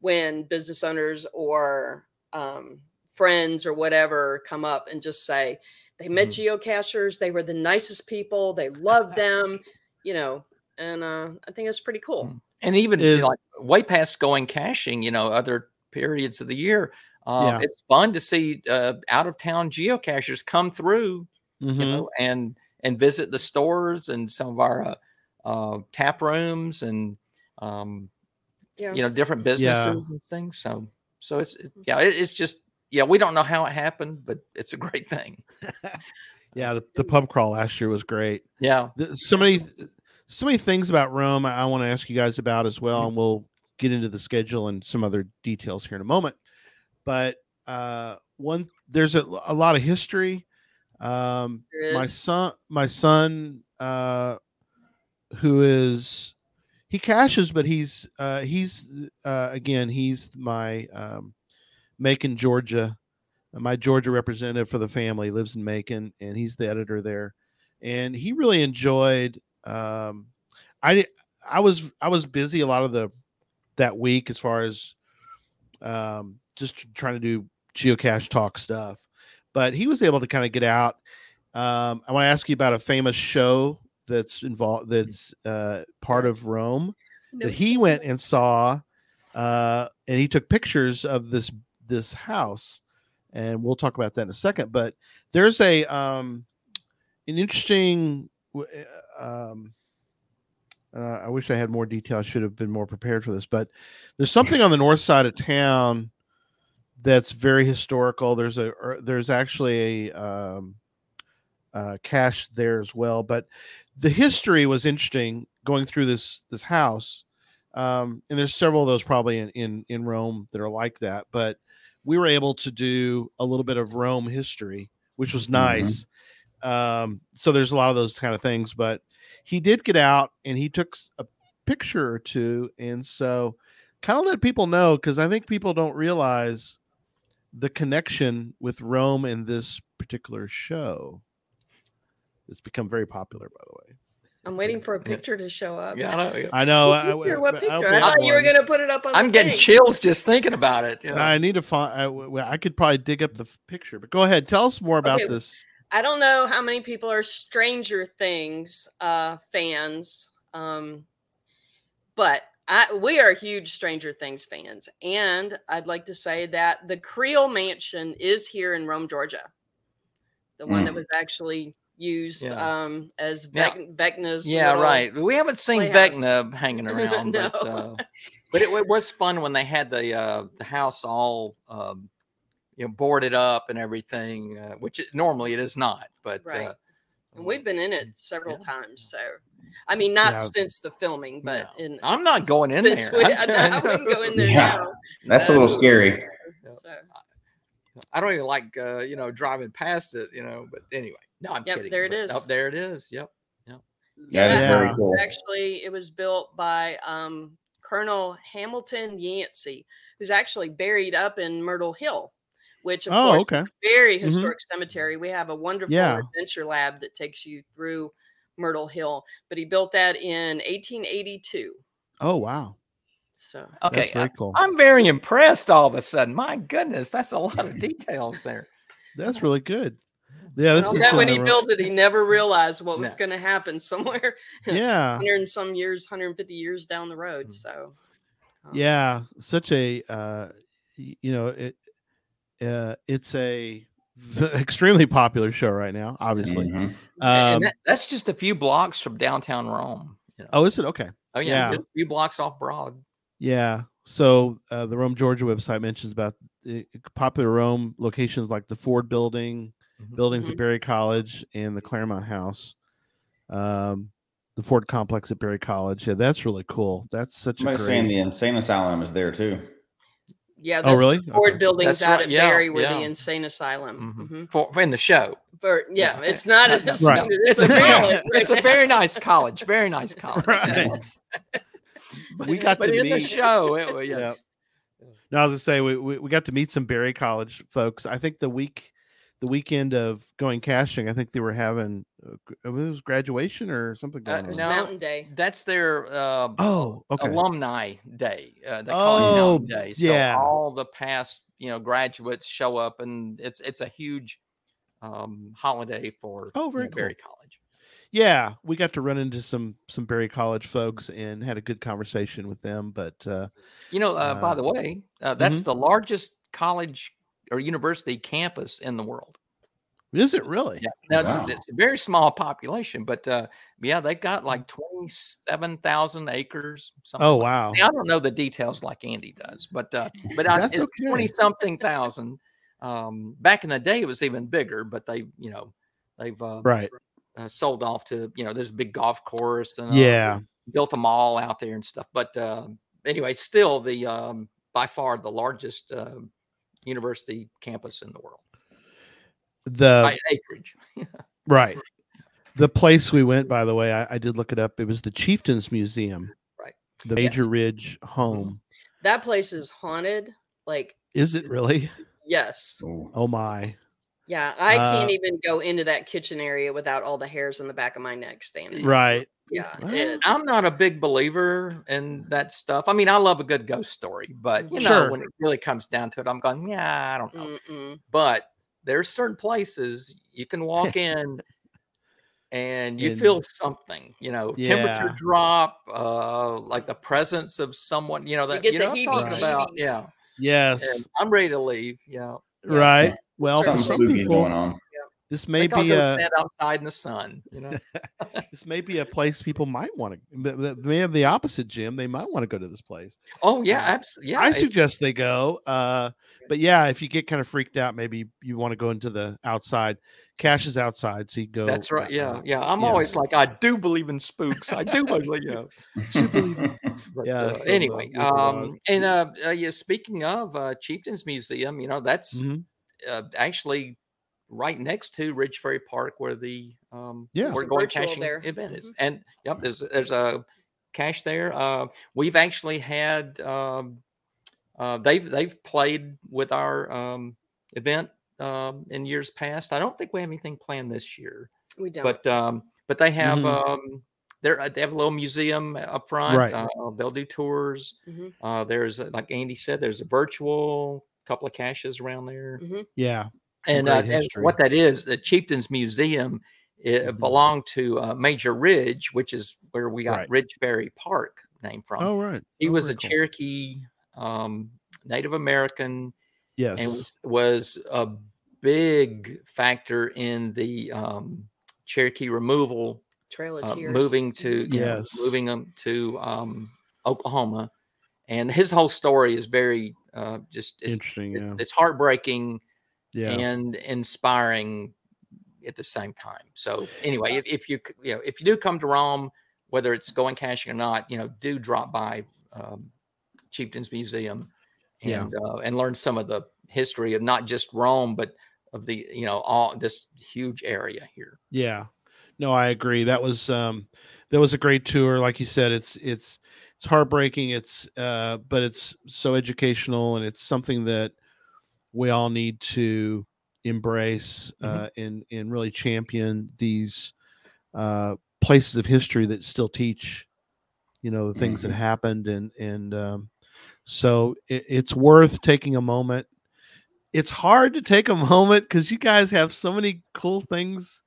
when business owners or um, friends or whatever come up and just say they met geocachers, they were the nicest people, they loved them, you know, and uh, I think it's pretty cool. and even you like way past going caching, you know, other periods of the year. Uh, Yeah. It's fun to see uh, out of town geocachers come through, mhm, you know, and and visit the stores and some of our uh, uh, tap rooms and um, Yeah. you know different businesses and things. So so it's it- Mm-hmm. yeah, it, it's just yeah, we don't know how it happened, but it's a great thing. yeah. The, the pub crawl last year was great. Yeah. Th- so many so many things about Rome I, want to ask you guys about as well, Mhm. and we'll get into the schedule and some other details here in a moment. But uh, one there's a, a lot of history. Um, my son, my son, uh, who is he caches, but he's uh, he's uh, again he's my um, Macon, Georgia, my Georgia representative for the family lives in Macon, and he's the editor there, and he really enjoyed. Um, I I was I was busy a lot of the that week as far as um, just trying to do geocache talk stuff, but he was able to kind of get out. Um, I want to ask you about a famous show that's involved that's uh, part of Rome No, that he went and saw, uh, and he took pictures of this this house, and we'll talk about that in a second. But there's a um, an interesting. uh, Um, uh, I wish I had more detail. I should have been more prepared for this. But there's something on the north side of town that's very historical. There's a er, there's actually a um, uh, cache there as well. But the history was interesting going through this this house. Um, and there's several of those probably in, in in Rome that are like that. But we were able to do a little bit of Rome history, which was nice. Um, so there's a lot of those kind of things. But he did get out and he took a picture or two, and so kind of let people know because I think people don't realize the connection with Rome and this particular show. It's become very popular, by the way. I'm waiting for a picture to show up. Yeah, I know. yeah. I know. What I- picture? I- What I picture? don't I, think thought you were one- going to put it up on. I'm the getting thing. chills just thinking about it. you know. I need to find. I, w- I could probably dig up the picture, but go ahead. Tell us more about Okay. this. I don't know how many people are Stranger Things uh, fans, um, but I, we are huge Stranger Things fans, and I'd like to say that the Creel Mansion is here in Rome, Georgia, the one that Mm. was actually used Yeah. um, as Yeah. Vec- Vecna's. Yeah, right. We haven't seen playhouse. Vecna hanging around, but uh, but it, it was fun when they had the uh, the house all um, you know boarded up and everything, uh, which it, normally it is not. But Right. uh, And we've been in it several Yeah. times, so I mean, not Yeah. since the filming, but no. in I'm not going in there. we, I'm I, I wouldn't go in there Yeah. now. That's a little No. scary. So. I don't even like uh, you know driving past it, you know. But anyway, no, I'm Yep, kidding. there it but- Oh, there it is. Yep. That is Yeah. very Yeah. cool. Actually, it was built by um, Colonel Hamilton Yancey, who's actually buried up in Myrtle Hill, which of Oh, course okay. is a very Mhm. historic cemetery. We have a wonderful Yeah. adventure lab that takes you through Myrtle Hill, but he built that in 1882. Oh, wow. So Okay. That's very cool. I'm very impressed all of a sudden. My goodness, that's a lot of details there. That's really good. Yeah, this Well, is that when he the- built it, he never realized what was No. going to happen somewhere Yeah, 100 and some years, 150 years down the road. Mm. So, um, yeah. Such a uh, you know it. Uh, it's a v- extremely popular show right now. Obviously. Mhm. And- Um, and that, that's just a few blocks from downtown Rome. you know. oh, is it okay? Oh yeah, yeah. just a few blocks off Broad. Yeah. So uh, the Rome, Georgia website mentions about the popular Rome locations like the Ford Building, Mhm. buildings Mhm. at Berry College, and the Claremont House. Um, the Ford complex at Berry College. Yeah, that's really cool. That's such a Somebody's great. saying the insane asylum is there too. Yeah, Oh, really? the Ford Okay. buildings That's out right, at yeah, Berry where yeah. the insane asylum. Mhm. Mhm. For, for in the show, For yeah, Yeah. it's not. No, an no, Right. it it's is a a very, it's a very nice college, very nice college. Right. But, We got but to in the meet- show, it was Yeah. yes. No, I say we, we, we got to meet some Berry College folks. I think the week, the weekend of going caching, I think they were having gr- it was graduation or something Uh, going It was on. no. Mountain Day. That's their uh, Oh, okay. alumni day. Uh, they call it Oh, Mountain Day. So yeah. all the past, you know, graduates show up, and it's it's a huge um, holiday for Oh, you very know, Berry. College. Yeah, we got to run into some some Berry College folks and had a good conversation with them. But uh, You know, uh, by Uh, the way, uh, that's mhm. the largest college or university campus in the world. Is it really? Yeah, that's Wow. it's a very small population, but uh, yeah, they've got Mm. like twenty seven thousand acres. Something Oh like wow. I don't know the details like Andy does, but uh, but I, it's okay. twenty something thousand. Um, back in the day, it was even bigger, but they, you know, they've uh, Right. uh, sold off to, you know, there's a big golf course and uh, Yeah. built a mall out there and stuff. But uh, anyway, still the um, by far the largest uh, university campus in the world The by acreage. right. The place we went, by the way, I, I did look it up. It was the Chieftains Museum. Right. The Major Yes. Ridge home. That place is haunted. Like, Is it really? yes. Ooh. Oh my. Yeah. I can't Uh, even go into that kitchen area without all the hairs on the back of my neck standing. Right. Yeah. Well, I'm not a big believer in that stuff. I mean, I love a good ghost story, but you know, when it really comes down to it, I'm going, yeah, I don't know. Mm-mm. But there's certain places you can walk in and you And- feel something, you know, temperature drop, uh, like the presence of someone, you know, that get you the know, I'm talking about. Yeah. Yes. And I'm ready to leave. Yeah. Yeah. Right. Well, for Something some people, going on. This may be a stand outside in the sun. You know, this may be a place people might want to. They have the opposite, Jim. They might want to go to this place. oh yeah, Uh, absolutely. Yeah, I it- suggest they go. Uh, but yeah, if you get kind of freaked out, maybe you want to go into the outside. Cache is outside, so you go. That's right. uh, Yeah, yeah. I'm yes. always like, I do believe in spooks. I do believe, you know. But, Yeah, uh, from the anyway, um, and uh, uh, yeah, speaking of uh, Chieftains Museum, you know, that's Mhm. uh, actually right next to Ridge Ferry Park, where the um, Yeah. we're going ritual caching there. event is. Mhm. And yep, there's there's a cache there. Uh, we've actually had um, uh, they've they've played with our um, event um, in years past. I don't think we have anything planned this year We don't. but um but they have Mhm. um they're uh, they have a little museum up front Right. uh, they'll do tours Mhm. uh there's like andy said there's a virtual couple of caches around there Mhm. Yeah. And, uh, and what that is the chieftains museum it Mhm. belonged to uh, major ridge which is where we got Right. ridge Ferry park name from Oh right. he Oh, was a cool. cherokee um native american Yes. and was, was a big factor in the um, Cherokee removal, Trail of uh, Tears. moving to you know, Yes. moving them to um, Oklahoma, and his whole story is very uh, just it's, Interesting. it's, Yeah. it's heartbreaking Yeah. and inspiring at the same time. So anyway, if, if you you know if you do come to Rome, whether it's going caching or not, you know, do drop by um, Chieftains Museum Yeah. and uh, and learn some of the history of not just Rome, but of the you know all this huge area here. Yeah. No, I agree. That was um that was a great tour. Like you said, it's it's it's heartbreaking. It's uh but it's so educational and it's something that we all need to embrace uh and and really champion these uh places of history that still teach you know the things that Mhm. happened and and um so it, it's worth taking a moment. It's hard to take a moment because you guys have so many cool things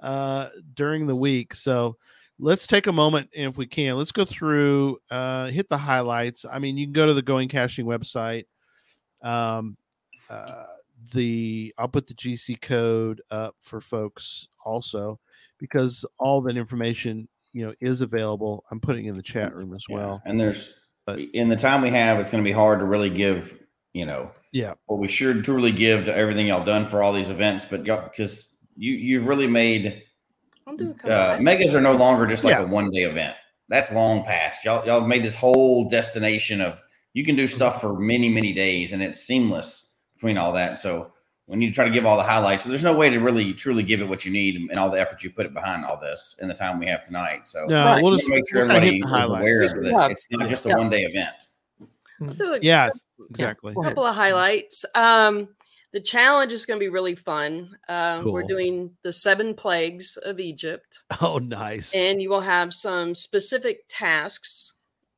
uh during the week so let's take a moment and if we can let's go through uh hit the highlights. I mean you can go to the going caching website um uh the i'll put the gc code up for folks also because all that information you know is available i'm putting in the chat room as Yeah, well And there's But- in the time we have, it's going to be hard to really give, you know, yeah what we should truly give to everything y'all done for all these events. But y'all, because you you've really made do a uh, megas are no longer just like Yeah. a one day event. That's long past. Y'all y'all made this whole destination of you can do stuff for many many days, and it's seamless between all that. So we need to try to give all the highlights, but there's no way to really truly give it what you need and all the effort you put it behind all this in the time we have tonight. So no Right. we'll just just make sure everybody is the highlights aware of that Yeah. it's not just a Yeah. one day event. I'll a yeah exactly Go ahead. couple of highlights. Um, the challenge is going to be really fun. Uh, We're doing the seven plagues of Egypt, oh nice and you will have some specific tasks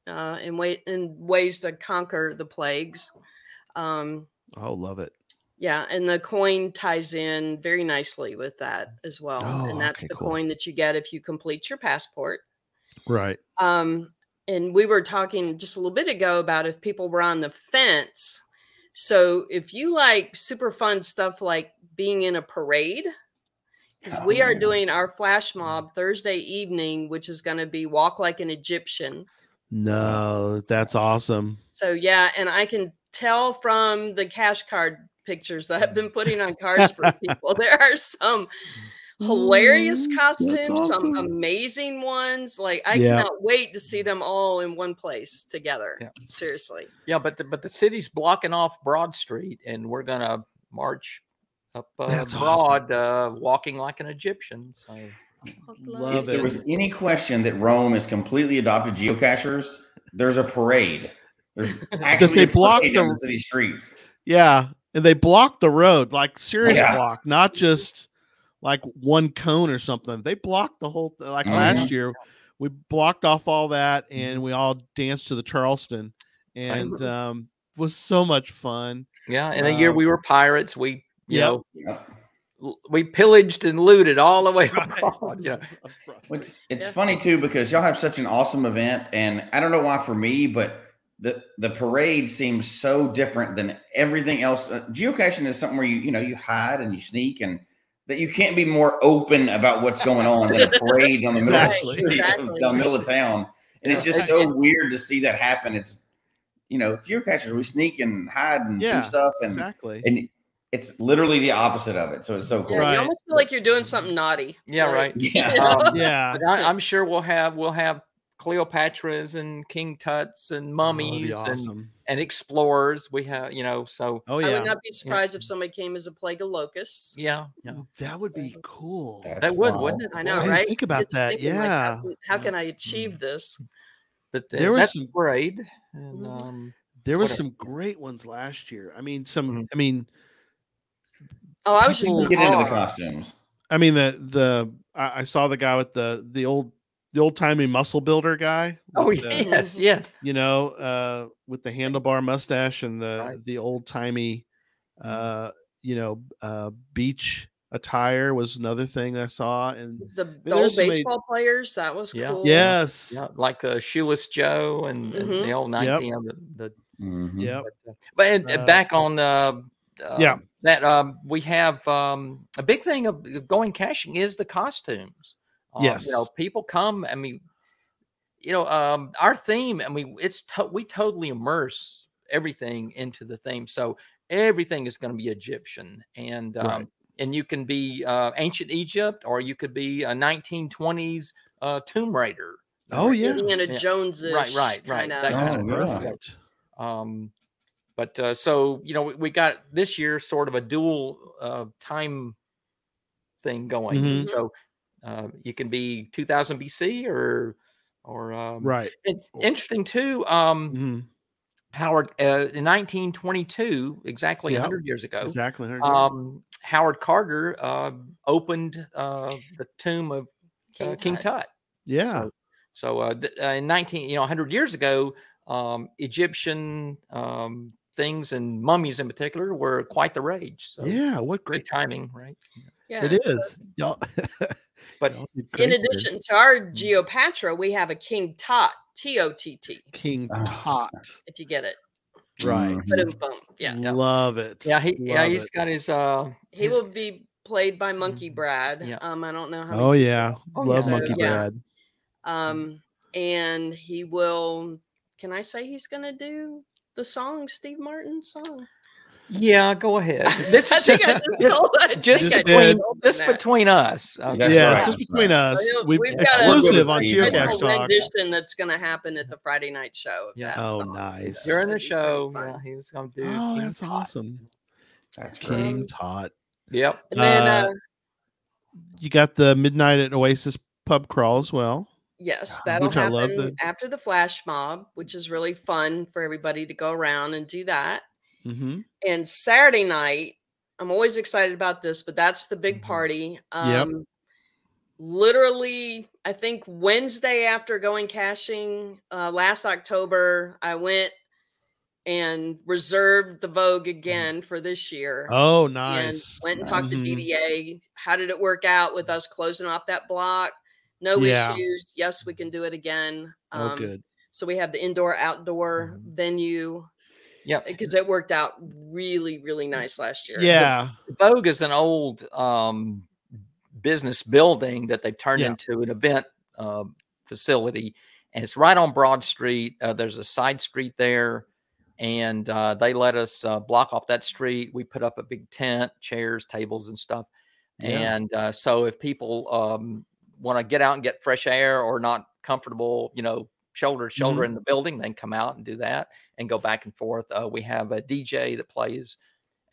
uh, and way and ways to conquer the plagues. Um, oh love it yeah, and the coin ties in very nicely with that as well. Oh, and that's okay, the cool. coin that you get if you complete your passport. right Um, and we were talking just a little bit ago about if people were on the fence. So if you like super fun stuff like being in a parade, because Oh, we are yeah. doing our flash mob Thursday evening, which is going to be walk like an Egyptian. no that's awesome So yeah, and I can tell from the cache card pictures that I've been putting on cards for people, there are some hilarious Mm, costumes, some amazing ones. Like I Yeah. cannot wait to see them all in one place together. Yeah. Seriously. Yeah, but the, but the city's blocking off Broad Street, and we're gonna march up uh, That's Broad, uh, walking like an Egyptian. So Love if there was any question that Rome is completely adopted geocachers, there's a parade. There's actually they a block the- the city streets. Yeah, and they blocked the road, like serious Yeah. block, not just like one cone or something. They blocked the whole. th- Like Mhm. last year, we blocked off all that, and we all danced to the Charleston, and um, was so much fun. yeah, in the year Um, we were pirates, we you Yep. know Yep. we pillaged and looted all the way That's right. abroad. You know, It's it's Yeah. funny too because y'all have such an awesome event, and I don't know why for me, but the the parade seems so different than everything else. Uh, geocaching is something where you you know you hide and you sneak, and that you can't be more open about what's going on than a parade on the middle Exactly. of the, street, Exactly. the middle of town. And it's just so weird to see that happen. It's you know geocachers we sneak and hide and Yeah, do stuff, and Exactly. and it's literally the opposite of it. So it's so cool. Yeah, Right. You almost feel like you're doing something naughty. Yeah, Like, right. Yeah. Um, yeah. I, I'm sure we'll have we'll have Cleopatras and King Tuts and Oh, that'd be mummies and, awesome. and explorers. We have you know so Oh yeah. I would not be surprised if somebody came as a plague of locusts. yeah yeah that would be cool. That's that would wild. wouldn't it? I know, I right? think about Get that, thinking, like, yeah. how, can, how can I achieve this? But There was that's some- great. And, Mhm. um, There was some great ones last year. I mean, some. Mhm. I mean, Oh, I was just People in Get into the costumes. I mean the the I, I saw the guy with the the old the old timey muscle builder guy. oh the- yes, yes. you know, uh, with the handlebar mustache and the Right. the old timey, uh, you know, uh, beach attire was another thing I saw. And The, the old so many- baseball players, that was Yeah. cool. yes, Yeah, like uh, Shoeless Joe and, and Mhm. the old Yep. nineteen. The, the Mhm. yep, but and, and Uh, back on uh, uh, yeah. that um, we have um, a big thing of going caching is the costumes. Um, Yes. you know, people come. I mean, you know, um, our theme. I mean, it's to- we totally immerse everything into the theme. So everything is going to be Egyptian, and um, Right. and you can be uh, ancient Egypt, or you could be a 1920s uh, Tomb Raider. Oh yeah, Indiana Yeah. Jones Right, right, right. Kind That kind Oh, of yeah. perfect. um, but uh, so you know, we, we got this year sort of a dual uh, time thing going. Mhm. So uh, you can be 2000 BC or or um, Right. and interesting too. Um, Mhm. Howard uh, in 1922, exactly Yep, 100 years ago. Exactly. Um, Howard Carter uh, opened uh, the tomb of King uh, King Tut. Tut. yeah. So, so uh, th- uh, in 19, you know, 100 years ago, um, Egyptian um, things and mummies in particular were quite the rage. So yeah. What great great timing, right? Yeah. it is. Y'all. But In addition to our Geopatra, we have a King Tot, T O T T, King Ah. Tot. if you get it. Right. Mhm. Boom, boom. Yeah. Yeah. Love it. Yeah, he yeah Love he's it. got his uh He his- will be played by Monkey Mhm. Brad. Yeah. Um, I don't know how. Oh yeah. people- Oh, Love yeah. Monkey yeah. Brad. Um, and he will. Can I say he's going to do the song, Steve Martin's song? Yeah. Go ahead. This is just just just, told- I think just I Just between did. told him this between us. okay? Yeah, right. it's just between us. Well, We we've got a- exclusive on We've Geocache Talk. rendition that's going to happen at the Friday night show. Yeah. Oh, song. nice. During the it'd be pretty show, fun. yeah, he's gonna do. Oh, King that's Tut. awesome. That's great. King Tot. Yep. And then, Uh, uh, You got the Midnight at Oasis pub crawl as well. yes, that'll which I love happen the- after the flash mob, which is really fun for everybody to go around and do that. Mm-hmm. and Saturday night, I'm always excited about this, but that's the big Mhm. party. Yep. Um, Literally, I think Wednesday after going caching uh, last October, I went and reserved the Vogue again for this year. Oh, and nice. went and talked Mhm. to DDA. How did it work out with us closing off that block? No Yeah. issues. Yes, we can do it again. Oh, Um, good. So we have the indoor outdoor Mm-hmm. venue Yep. because it worked out really, really nice last year. Yeah. Vogue is an old um, business building that they've turned Yeah. into an event uh, facility, and it's right on Broad Street. Uh, there's a side street there, and uh, they let us uh, block off that street. We put up a big tent, chairs, tables, and stuff. Yeah. And uh, so if people um, want to get out and get fresh air or not comfortable, you know, shoulder to shoulder in the building, then come out and do that and go back and forth. Uh, we have a DJ that plays,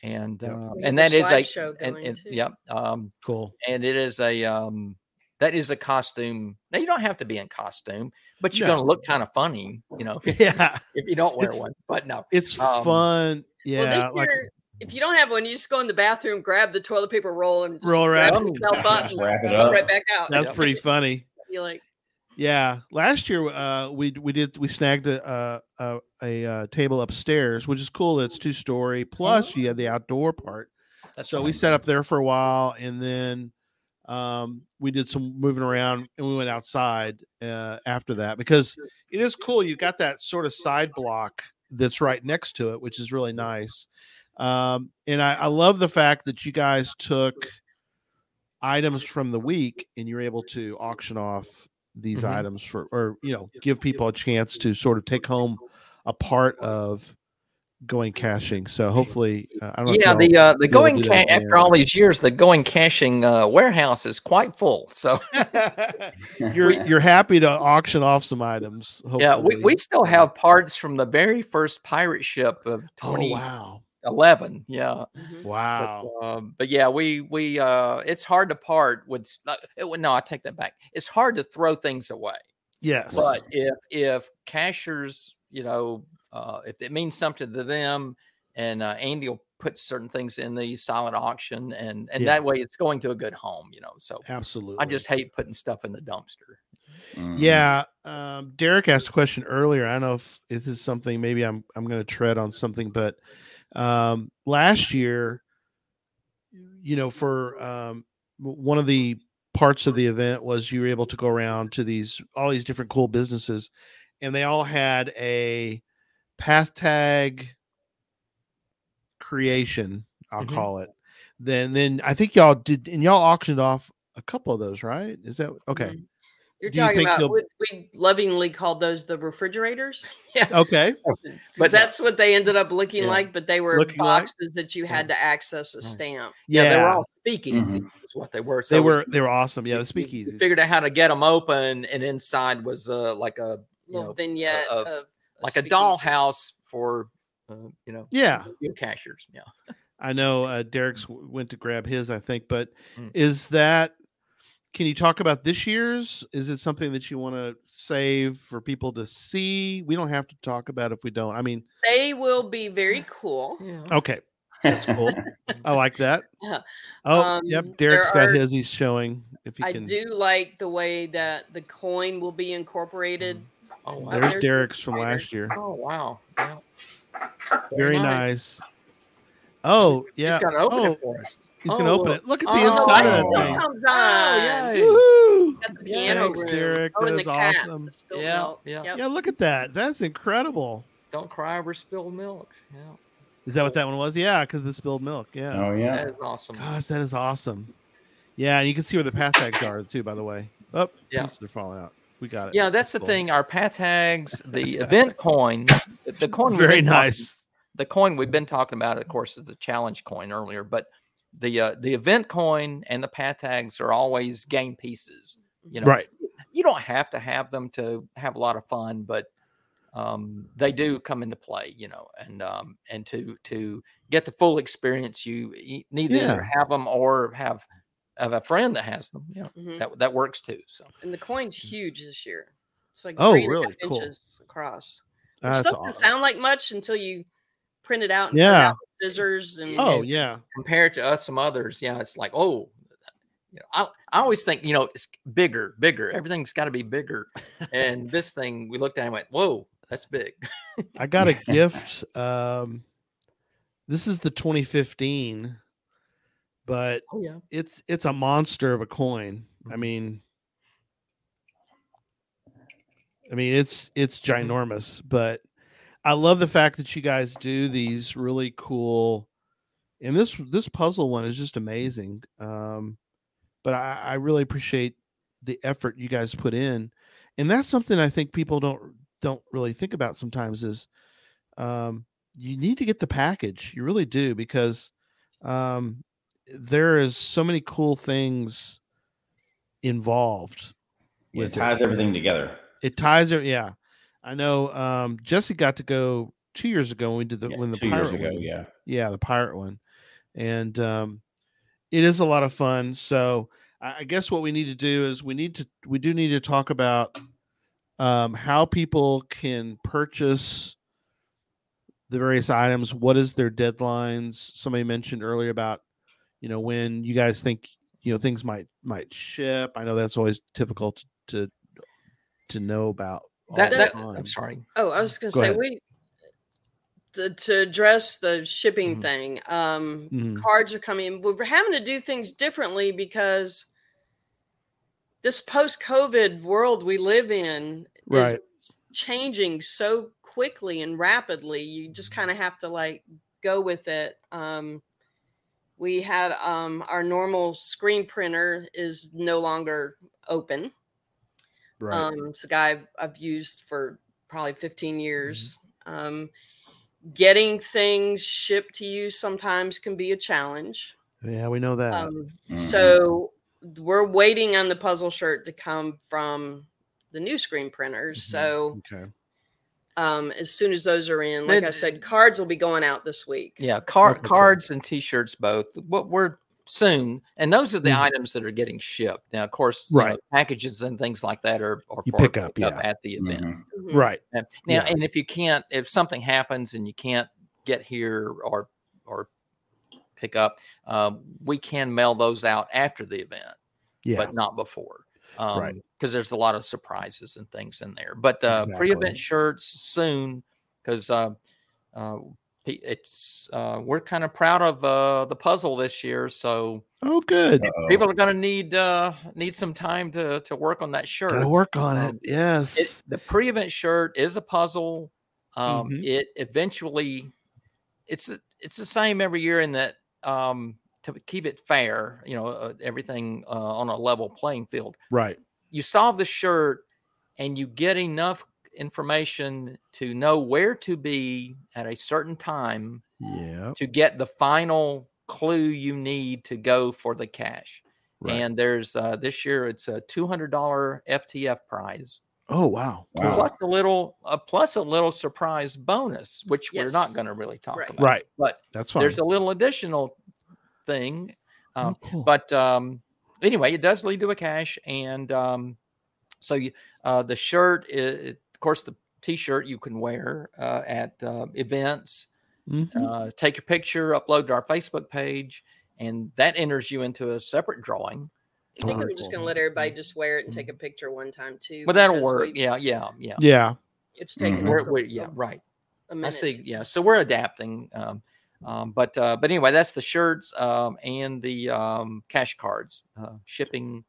and Yep. uh, and that is a is a and, going, and too. yep, um, Cool. and it is a um, that is a costume. Now you don't have to be in costume, but you're No. going to look kind of funny, you know, if, Yeah. if you don't wear It's- one. But no, It's Um, fun. Yeah. well, this like year, if you don't have one, you just go in the bathroom, grab the toilet paper roll, and just Roll wrap around. yourself up, and wrap it up. right back out. that's Yeah. pretty funny. You're like, Yeah, last year uh, we we did we snagged a a, a, a uh, table upstairs, which is cool. It's two story. Plus, you had the outdoor part. that's so we sat up there for a while, and then um, we did some moving around, and we went outside uh, after that because it is cool. You got that sort of side block that's right next to it, which is really nice. Um, and I, I love the fact that you guys took items from the week and you're able to auction off these mm-hmm. items for, or you know, give people a chance to sort of take home a part of going caching. So hopefully, uh, I don't. Yeah, the uh, the going ca- after all these years, the going caching uh, warehouse is quite full. So you're you're happy to auction off some items. Hopefully. Yeah, we, we still have parts from the very first pirate ship of oh, twenty. Oh, wow. 11 yeah mm-hmm. wow but, um, but, yeah we we uh it's hard to part with uh, it, no i take that back it's hard to throw things away yes but if if cachers you know uh if it means something to them and uh, andy will put certain things in the silent auction and and yeah. that way it's going to a good home you know so absolutely i just hate putting stuff in the dumpster Mm-hmm. Yeah, um, Derek asked a question earlier. I don't know if this is something. Maybe I'm I'm going to tread on something, but um, last year, you know, for um, one of the parts of the event was you were able to go around to these all these different cool businesses, and they all had a path tag creation. I'll Mhm. call it. Then then I think y'all did, and y'all auctioned off a couple of those, right? Is that okay? Mhm. You're Do talking think about we, we lovingly called those the refrigerators. Okay. But But that's what they ended up looking Yeah. like, but they were Looking like? boxes that you had to access a stamp. yeah, they were all speakeasies. Mhm. Is what they were. So they we- were they were awesome. Yeah, the speakeasies. figured out how to get them open, and inside was uh, like a you Little know vignette of- of like a speakeasy. dollhouse for uh, you know Yeah, your cachers. Yeah. I know. Uh, Derek's w- went to grab his, I think. But Mm. is that? Can you talk about this year's? Is it something that you want to save for people to see? We don't have to talk about if we don't. I mean, They will be very cool. Yeah. okay, that's cool. I like that. Yeah. Oh, Um, yep. Derek's got are- his. He's showing. If he I can. do like the way that the coin will be incorporated. Mm. Oh uh, wow. There's there's Derek's from last year. Oh wow. Yeah. Very nice. Oh yeah. He's gonna open oh, it for us. he's gonna Oh, open it. Look at the oh, inside of light that still thing. comes Oh, on. yay. Woohoo! At the Yeah, piano thanks. Derek. Oh, and That the is cat. awesome. Yeah, yeah. Yep. Yeah, look at that. That's incredible. Don't cry over spilled milk. Yeah. Is that what that one was? Yeah, because the spilled milk. Yeah. Oh yeah. That is awesome. Gosh, that is awesome. Yeah, and you can see where the path tags are too, by the way. Oh, Yeah. pieces are falling out. We got it. Yeah, that's the Cool. thing. Our path tags, the event coin, the- the coin. Very been talking- nice. The coin we've been talking about, of course, is the challenge coin earlier, but the uh, the event coin and the path tags are always game pieces. You know, Right. you don't have to have them to have a lot of fun, but um, they do come into play. You know, and um, and to to get the full experience, you e- need to Yeah. either have them or have have a friend that has them. You know, Mhm. that that works too. So And the coin's huge this year. It's like Oh, three and a half really? Cool. inches across. Which That's doesn't awesome. sound like much until you print it out and cut Yeah. out scissors and Oh and- yeah. compared to us, some others, yeah, it's like, oh, you know, I, I always think, you know, it's bigger, bigger. Everything's got to be bigger. And this thing, we looked at it and went, whoa, that's big. I got a gift. Um, this is the 2015, but Oh yeah, it's it's a monster of a coin. I Mhm. mean, I mean it's it's Mhm. ginormous, but I love the fact that you guys do these really cool. And this this puzzle one is just amazing. Um, but I, I really appreciate the effort you guys put in, and that's something I think people don't don't really think about sometimes. Is um, you need to get the package. You really do because um, there is so many cool things involved Yeah, it ties everything together. It ties it. Yeah, I know. Um, Jesse got to go two years ago when we did the Yeah, when the two pirate years ago, one. yeah. yeah, the pirate one, and um, it is a lot of fun. So I, I guess what we need to do is we need to we do need to talk about um, how people can purchase the various items. What is their deadlines? Somebody mentioned earlier about you know when you guys think you know things might might ship. I know that's always difficult to to know about. All That, that. I'm sorry. Oh, I was going to Go say ahead. we to, to address the shipping Mhm. thing. Um, Mhm. Cards are coming. We're having to do things differently because this post-COVID world we live in Right. is changing so quickly and rapidly. You just kind of have to like go with it. Um, we had um, our normal screen printer is no longer open. Right. Um, it's a guy I've, I've used for probably 15 years. Um, getting things shipped to you sometimes can be a challenge. yeah, we know that. Um, Mhm. So we're waiting on the puzzle shirt to come from the new screen printers. Mhm. So okay. um, as soon as those are in, like I said, cards will be going out this week. Yeah, car, Okay, cards and T-shirts both. What we're soon, and those are the Mhm. items that are getting shipped. Now, of course, you know, packages and things like that are, are You for pick up, yeah. at the event. Mhm. Mhm. Right. And now, Yeah. and if you can't, if something happens and you can't get here or or pick up, um, we can mail those out after the event, Yeah. but not before. Um, Right. Because there's a lot of surprises and things in there. But uh, Exactly. pre-event shirts soon, because uh, uh, pe- it's uh, we're kind of proud of uh, the puzzle this year, so oh, good. Uh-oh. people are going to need uh, need some time to to work on that shirt. Gotta work on it. Um, Yes. it, the pre-event shirt is a puzzle. Um, Mhm. It eventually, it's it's the same every year in that um, to keep it fair, you know, uh, everything uh, on a level playing field. right. You solve the shirt, and you get enough information to know where to be at a certain time Yeah. to get the final clue you need to go for the cache. Right. And there's uh, this year it's a two hundred dollar FTF prize oh, wow. Wow. plus a little uh, plus a little surprise bonus which we're not going to really talk Right. about Right. but That's fine. there's a little additional thing Oh, um, cool. but um, anyway it does lead to a cache and um, so you, uh, the shirt i of course the t-shirt you can wear uh, at uh, events Mhm. uh, take your picture upload to our facebook page and that enters you into a separate drawing I think I'm Very just going to let everybody just wear it and take a picture one time too. but that'll work yeah yeah yeah yeah. It's taken Mhm. we're, a, we yeah right a I minute. see. Yeah. So we're adapting. Um, um, but uh, but anyway, that's the shirts um, and the um, cache cards uh, shipping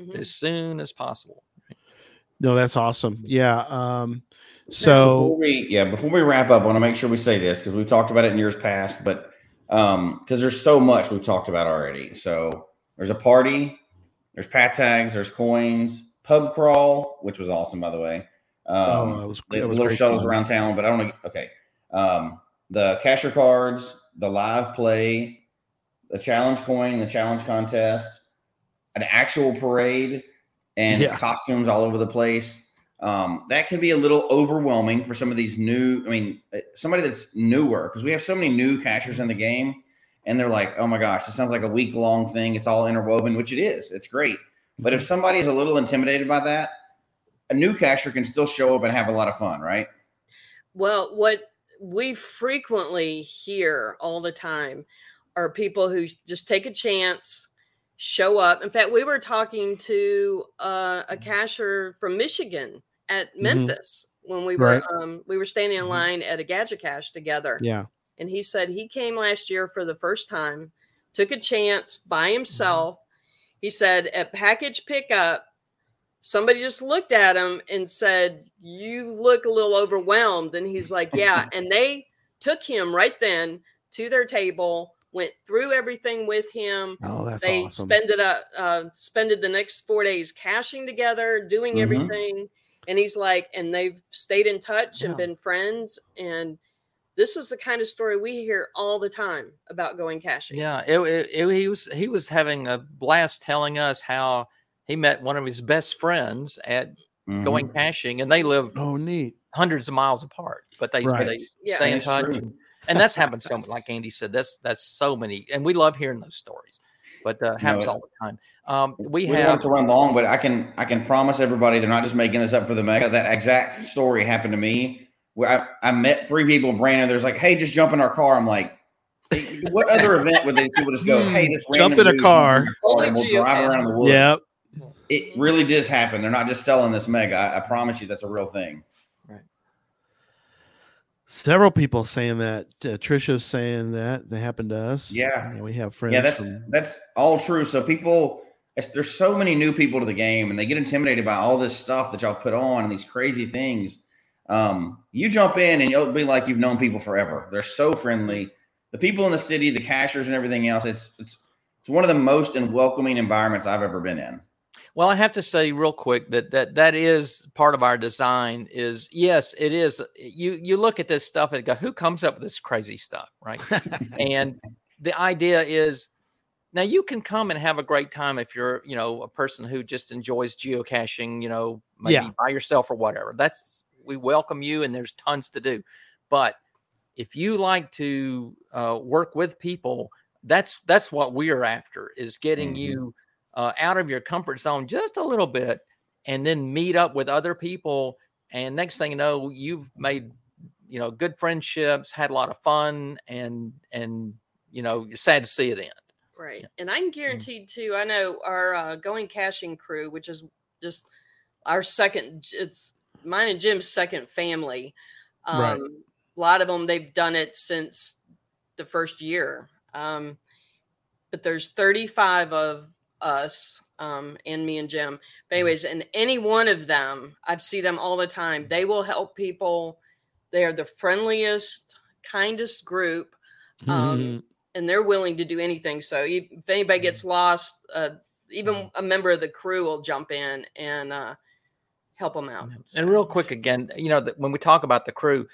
Mhm. as soon as possible. No, that's awesome. Yeah. Um, Before so we, yeah, before we wrap up, I want to make sure we say this because we've talked about it in years past, but um, because there's so much we've talked about already. So there's a party, there's path tags, there's coins, pub crawl, which was awesome by the way. Um, oh, that was, the was little shuttles fun. around town, but I don't know. Okay. Um, the cashier cards, the live play, the challenge coin, the challenge contest, an actual parade, and Yeah. costumes all over the place. Um, that can be a little overwhelming for some of these new. I mean, uh, somebody that's newer because we have so many new cachers in the game, and they're like, "Oh my gosh, this sounds like a week long thing. It's all interwoven, which it is. It's great." But if somebody is a little intimidated by that, a new cacher can still show up and have a lot of fun, right? Well, what we frequently hear all the time are people who just take a chance, show up. In fact, we were talking to uh, a cacher from Michigan at Mhm. Memphis when we were Right. um, we were standing in Mhm. line at a gadget cache together, Yeah. and he said he came last year for the first time, took a chance by himself. He said at package pickup, somebody just looked at him and said, You look a little overwhelmed. And he's like, Yeah. and they took him right then to their table, went through everything with him. Oh, that's they awesome. spended up uh spended the next four days caching together, doing Mhm. everything. And he's like, and they've stayed in touch Yeah. and been friends. And this is the kind of story we hear all the time about going caching. Yeah, it, it, it- he was he was having a blast telling us how he met one of his best friends at Mhm. going caching, and they live Oh, neat. hundreds of miles apart, but they, Right. they Yeah. stay in touch. true. And, and that's happened so much. Like Andy said, that's that's so many, and we love hearing those stories. But uh, happens No. all the time. Um, we We don't want have to run long, but I can I can promise everybody they're not just making this up for the mega. That exact story happened to me. Where I, I met three people in Brandon. There's like, hey, just jump in our car. I'm like, what other event would these people just go? Hey, this Jump in a car." jump in car and we'll drive around the woods. Yep. It really does happen. They're not just selling this mega. I, I promise you, that's a real thing. Several people saying that. Uh, Trisha's saying that. That happened to us. Yeah. we have friends. Yeah, that's from- that's all true. So people, it's, there's so many new people to the game, and they get intimidated by all this stuff that y'all put on and these crazy things. Um, you jump in, and you'll be like you've known people forever. They're so friendly. The people in the city, the cachers, and everything else. It's it's it's one of the most and welcoming environments I've ever been in. Well, I have to say real quick that that that is part of our design. Is yes, it is. You you look at this stuff and go, who comes up with this crazy stuff, right? and the idea is now you can come and have a great time if you're you know a person who just enjoys geocaching, you know, maybe Yeah. by yourself or whatever. That's we welcome you, and there's tons to do. But if you like to uh, work with people, that's that's what we're after is getting Mhm. you uh, out of your comfort zone just a little bit, and then meet up with other people. And next thing you know, you've made you know good friendships, had a lot of fun, and and you know you're sad to see it end. Right. And I can guarantee too, I know our uh, going caching crew, which is just our second, it's mine and Jim's second family. Um, Right. A lot of them, they've done it since the first year. Um, but there's 35 of us um, and me and Jim. But anyways, and any one of them, I see them all the time. They will help people. They are the friendliest, kindest group um, and they're willing to do anything. So if anybody gets lost, uh, even a member of the crew will jump in and uh, help them out. And real quick again, you know, that when we talk about the crew,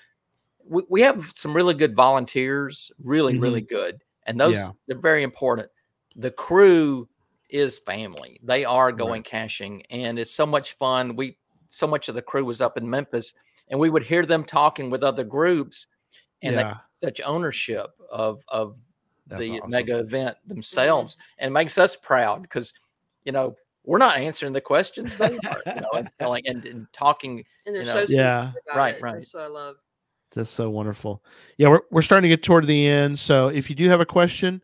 we, we have some really good volunteers, really, really good. And those Yeah. they're very important. The crew is family. They are going caching and it's so much fun. We so much of the crew was up in Memphis and we would hear them talking with other groups and they yeah, such ownership of of that's the awesome. mega event mm-hmm. themselves and makes us proud because you know we're not answering the questions they are you know and telling and, and talking and they're you so know, sincere Yeah. Right, it. right. So I love. That's so wonderful. Yeah, we're, we're starting to get toward the end. So if you do have a question,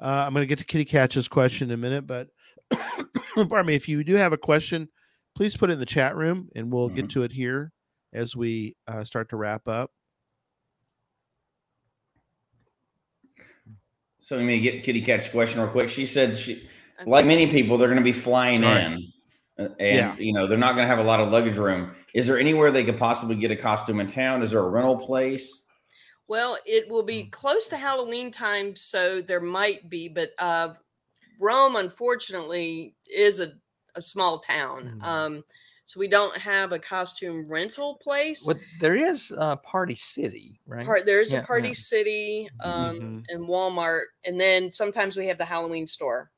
uh, I'm going to get to Kitty Catch's question in a minute. But pardon me, if you do have a question, please put it in the chat room and we'll get to it here as we uh, start to wrap up. So let me get Kitty Catch's question real quick. She said she, like many people, they're going to be flying Sorry. in, uh, and Yeah. you know they're not going to have a lot of luggage room. Is there anywhere they could possibly get a costume in town? Is there a rental place? Well, it will be close to Halloween time, so there might be, but uh, Rome, unfortunately, is a, a small town. Mm. Um, so we don't have a costume rental place. Well, there is uh, Party City, right? Part, there's Yeah, a Party yeah. City um, Mhm. and Walmart, and then sometimes we have the Halloween store.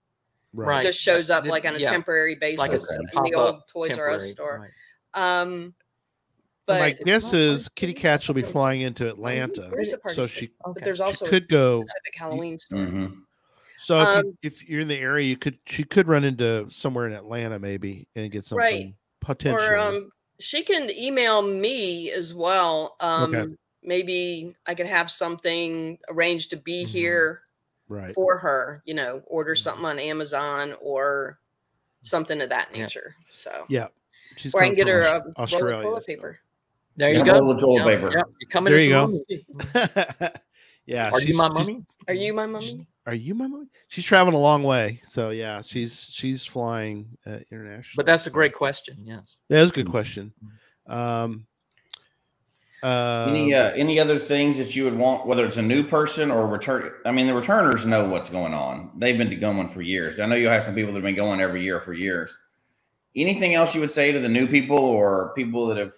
Right. It just shows up It- like on a yeah. temporary basis like a in the old pop-up Toys R Us store. right. Um, but My guess is Kitty Catch will be flying into Atlanta, There's a Party so City, she, but there's she could a go. specific Halloween. Mm-hmm. So if, Um, you, if you're in the area, you could she could run into somewhere in Atlanta maybe and get something Right. potentially. Or um, she can email me as well. Um, Maybe I could have something arranged to be Mhm. here right. for her. You know, order Mhm. something on Amazon or something of that Yeah. nature. So, Yeah. She's or I can get her a Aus- roll of Australia. toilet so- paper. There Yeah, you go. roll of toilet Yeah, paper. yeah, You're coming There to you some go. yeah. Are you my she's- mummy? Are you my mummy? Are you my mummy? She's traveling a long way, so yeah, she's she's flying uh, internationally. But that's a great question. Yes. That is a good Mhm. question. Um, uh, any uh, any other things that you would want, whether it's a new person or return? I mean, the returners know what's going on. They've been to going for years. I know you'll have some people that have been going every year for years. Anything else you would say to the new people or people that have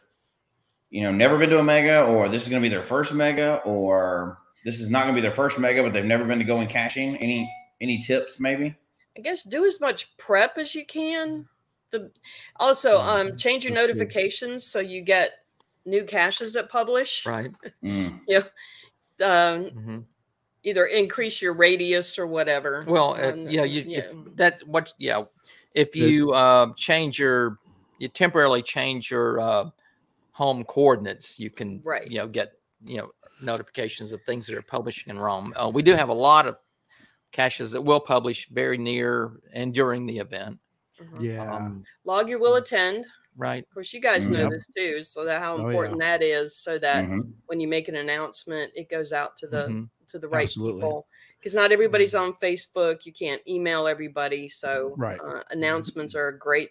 you know, never been to a mega, or this is going to be their first mega, or this is not going to be their first mega, but they've never been to going caching? Any any tips, maybe? I guess do as much prep as you can. The also um change your That's good. notifications so you get new caches that publish. Right. Mm, Um, Mhm. either increase your radius or whatever. Well, uh, on yeah, you yeah. If that's what. Yeah, if you uh, change your, you temporarily change your uh, home coordinates, you can, Right. you know, get you know notifications of things that are publishing in Rome. Uh, we do have a lot of caches that will publish very near and during the event. Mhm. Yeah. Um, Log your will attend. right. Of course, you guys know Yep. this too, so that how Oh, yeah. important that is, so that mhm. when you make an announcement, it goes out to the Mhm. to the right Absolutely. people. Because not everybody's on Facebook. You can't email everybody, so Right. uh, announcements are a great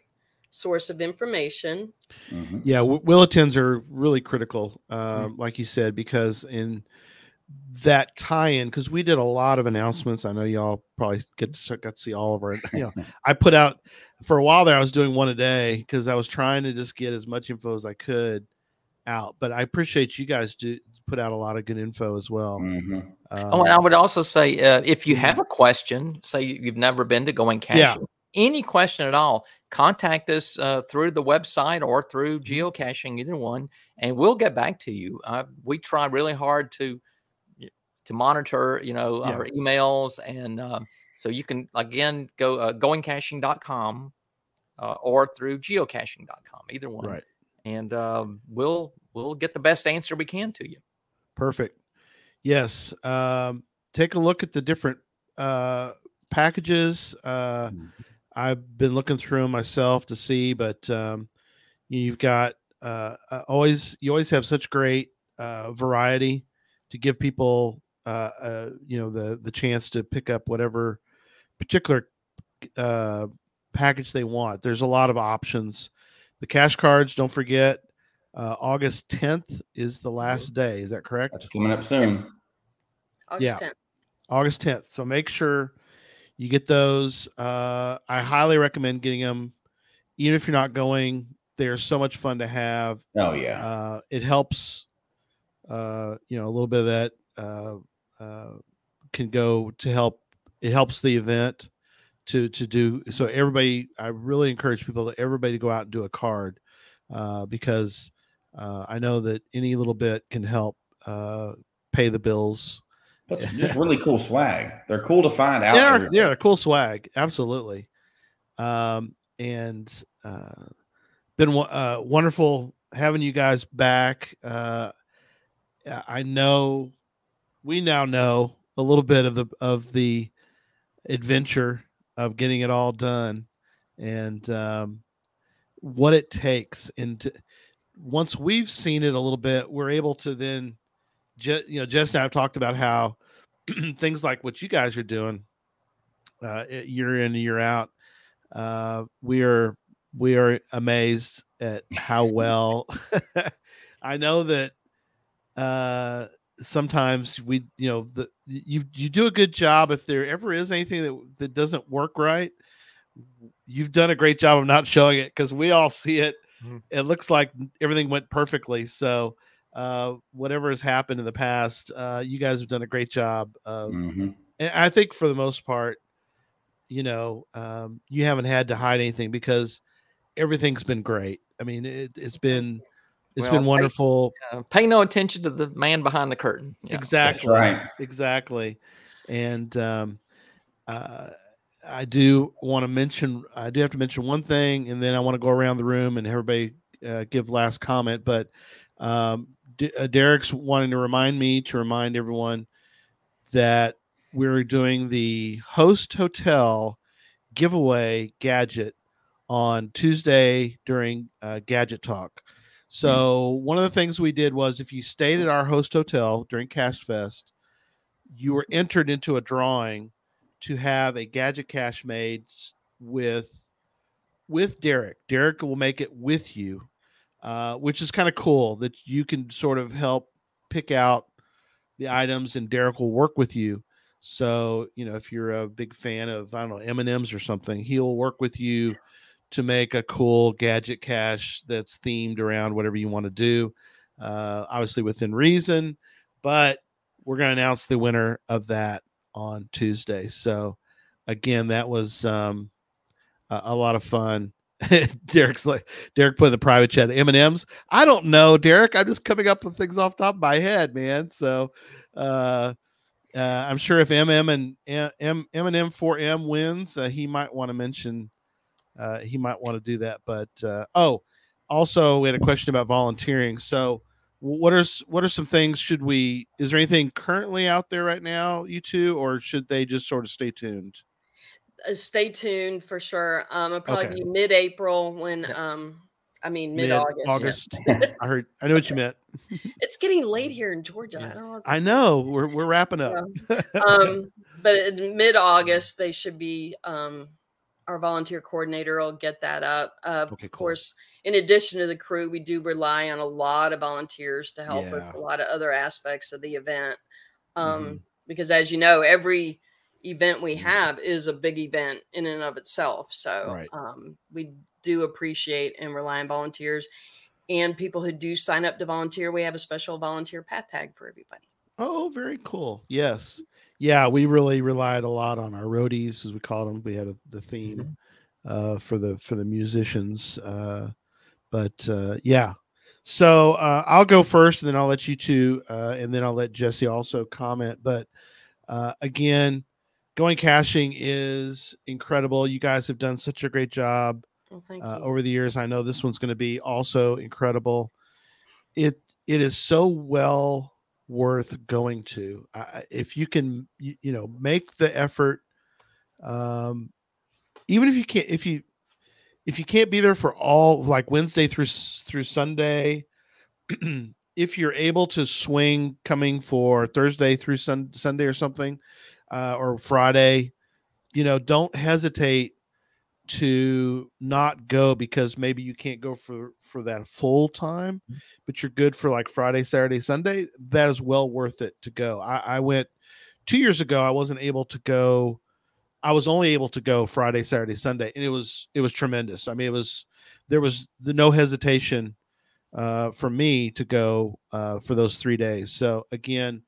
source of information. Mhm. Yeah, w- willetins are really critical, um, like you said, because in that tie-in, because we did a lot of announcements. I know y'all probably get to, got to see all of our. You know, I put out for a while there. I was doing one a day because I was trying to just get as much info as I could out. But I appreciate you guys do put out a lot of good info as well. Mhm. Oh, and I Um, would also say uh, if you have a question, say you- you've never been to going caching, any question at all, contact us uh, through the website or through geocaching, either one, and we'll get back to you. Uh, we try really hard to to monitor, you know, Yeah. our emails, and um, so you can again go uh, goingcaching.com uh, or through geocaching.com, either one, right. and um, we'll we'll get the best answer we can to you. Perfect. Yes. Um, take a look at the different uh, packages. Uh, Mhm. I've been looking through them myself to see, but um, you've got uh, always you always have such great uh, variety to give people uh, uh, you know the the chance to pick up whatever particular uh, package they want. There's a lot of options. The cache cards, don't forget, uh, August 10th is the last day. Is that correct? That's coming up soon. Yes. August Yeah. 10th. August 10th. So make sure you get those. Uh, I highly recommend getting them, even if you're not going. They're so much fun to have. Oh yeah. Uh, it helps, uh, you know, a little bit of that uh, uh, can go to help. It helps the event to to do. So everybody, I really encourage people to everybody to go out and do a card uh, because uh, I know that any little bit can help uh, pay the bills That's just really cool swag. They're cool to find out. yeah, there. yeah, cool swag, absolutely. Um, and uh, been uh, wonderful having you guys back. Uh, I- I know we now know a little bit of the of the adventure of getting it all done, and um, what it takes. And to- once we've seen it a little bit, we're able to then, Je- you know, Jess and I have talked about how things like what you guys are doing uh, year in and year out. Uh, we are we are amazed at how well. I know that uh, sometimes we, you know, the you you do a good job. If there ever is anything that that doesn't work right, you've done a great job of not showing it because we all see it. Mhm. It looks like everything went perfectly. So uh, whatever has happened in the past, uh, you guys have done a great job of Mhm. and I think for the most part, you know, um, you haven't had to hide anything because everything's been great. I mean, it, it's been it's Well, been I- wonderful. Uh, pay no attention to the man behind the curtain. Yeah. That's Exactly, right. exactly. And um, uh, I do want to mention, I do have to mention one thing, and then I want to go around the room and everybody uh, give last comment. But um, D- uh, Derek's wanting to remind me to remind everyone that we're doing the host hotel giveaway gadget on Tuesday during uh, Gadget Talk. So one of the things we did was if you stayed at our host hotel during Cache Fest, you were entered into a drawing to have a gadget cache made with with Derek. Derek will make it with you, uh, which is kind of cool that you can sort of help pick out the items, and Derek will work with you. So you know, if you're a big fan of I don't know M and M's or something, he'll work with you to make a cool gadget cache that's themed around whatever you want to do. uh, obviously within reason. But we're going to announce the winner of that on Tuesday. So again, that was um, a, a lot of fun. Derek's like Derek put in the private chat the M and M's. I don't know, Derek. I'm just coming up with things off top of my head, man. So uh, uh, I'm sure if MM and M M and M 4M wins, uh, he might want to mention. Uh, he might want to do that. But uh, oh, also we had a question about volunteering. So what are what are some things should we? Is there anything currently out there right now, you two, or should they just sort of stay tuned? Uh, stay tuned for sure. Um, it'll probably okay. be mid-April when um, I mean mid-August. August. I heard. I know what you meant. it's getting late here in Georgia. Yeah. I don't know. I know. We're we're wrapping up. um, but mid-August they should be. Um, our volunteer coordinator will get that up. Uh, okay, cool. Of course, in addition to the crew, we do rely on a lot of volunteers to help yeah. with a lot of other aspects of the event. Um, mm-hmm. Because as you know, every event we mm-hmm. have is a big event in and of itself. So right. um, we do appreciate and rely on volunteers and people who do sign up to volunteer. We have a special volunteer path tag for everybody. Oh, very cool. Yes. Yeah, we really relied a lot on our roadies, as we called them. We had a, the theme mm-hmm. uh, for the for the musicians. Uh, but uh, yeah, so uh, I'll go first, and then I'll let you two, uh, and then I'll let Jesse also comment. But uh, again, going caching is incredible. You guys have done such a great job well, uh, over the years. I know this one's going to be also incredible. It it is so well worth going to. Uh, if you can, you, you, know, make the effort. Um, even if you can't, if you if you can't be there for all like Wednesday through through Sunday, if you're able to swing coming for Thursday through sun, Sunday or something, uh, or Friday, you know, don't hesitate to not go because maybe you can't go for for that full time, mm-hmm. but you're good for like Friday, Saturday, Sunday. That is well worth it to go. I, I went two years ago. I wasn't able to go. I was only able to go Friday, Saturday, Sunday, and it was it was tremendous. I mean, it was there was the no hesitation uh, for me to go uh, for those three days. So again,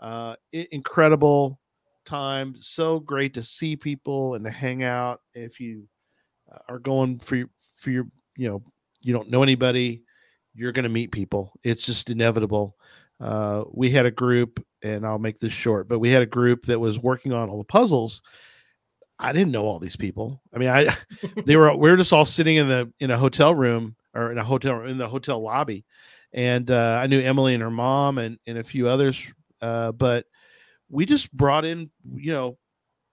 uh, incredible time. So great to see people and to hang out. If you uh, are going for your, for your, you know, you don't know anybody, you're going to meet people. It's just inevitable. Uh, we had a group, and I'll make this short, but we had a group that was working on all the puzzles. I didn't know all these people. I mean, I they were we were just all sitting in the in a hotel room or in a hotel in the hotel lobby, and uh, I knew Emily and her mom and and a few others, uh, but we just brought in, you know,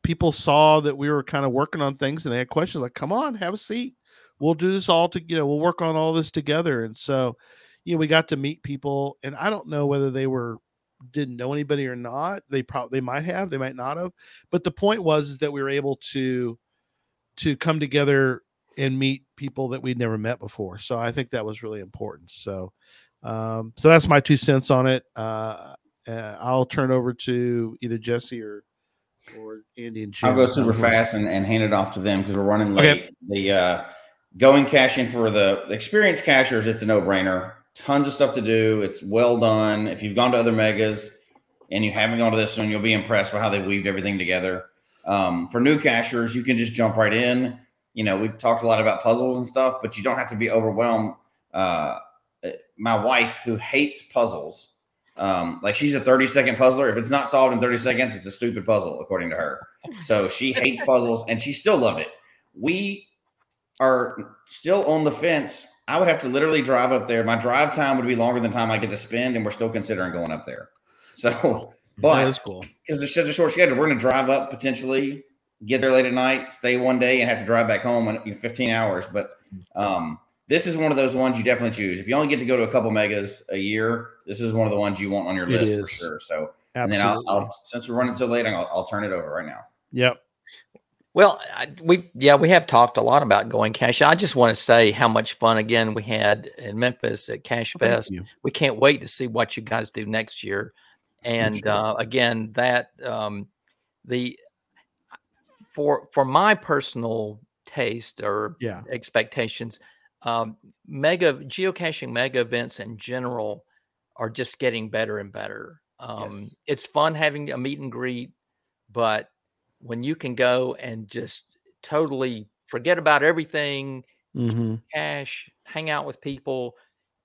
people saw that we were kind of working on things and they had questions like, come on, have a seat. We'll do this all to, you know, we'll work on all this together. And so, you know, we got to meet people and I don't know whether they were didn't know anybody or not. They probably they might have, they might not have. But the point was is that we were able to to come together and meet people that we'd never met before. So I think that was really important. So um, so that's my two cents on it. Uh, uh, I'll turn over to either Jesse or or Andy and Jim. I'll go super fast and, and hand it off to them because we're running late. Okay. The uh, going caching for the experienced cachers, it's a no brainer. Tons of stuff to do. It's well done. If you've gone to other megas and you haven't gone to this one, you'll be impressed by how they've weaved everything together. Um, for new cachers, you can just jump right in. You know, we've talked a lot about puzzles and stuff, but you don't have to be overwhelmed. Uh, my wife, who hates puzzles, um, like she's a 30 second puzzler. If it's not solved in 30 seconds, it's a stupid puzzle, according to her. So she hates puzzles and she still loved it. We are still on the fence. I would have to literally drive up there. My drive time would be longer than time I get to spend, and we're still considering going up there. So, but that is cool because it's such a short schedule. We're going to drive up potentially, get there late at night, stay one day, and have to drive back home in 15 hours. But um, this is one of those ones you definitely choose. If you only get to go to a couple megas a year, this is one of the ones you want on your it list is. for sure. So, Absolutely. and then I'll, I'll, since we're running so late, I'll, I'll turn it over right now. Yep. Well, we yeah we have talked a lot about going cash. I just want to say how much fun again we had in Memphis at Cache oh, Fest. We can't wait to see what you guys do next year. And sure. uh, again, that um, the for for my personal taste or yeah. expectations, um, mega geocaching mega events in general are just getting better and better. Um, Yes. It's fun having a meet and greet, but when you can go and just totally forget about everything, Mm-hmm. cash, hang out with people,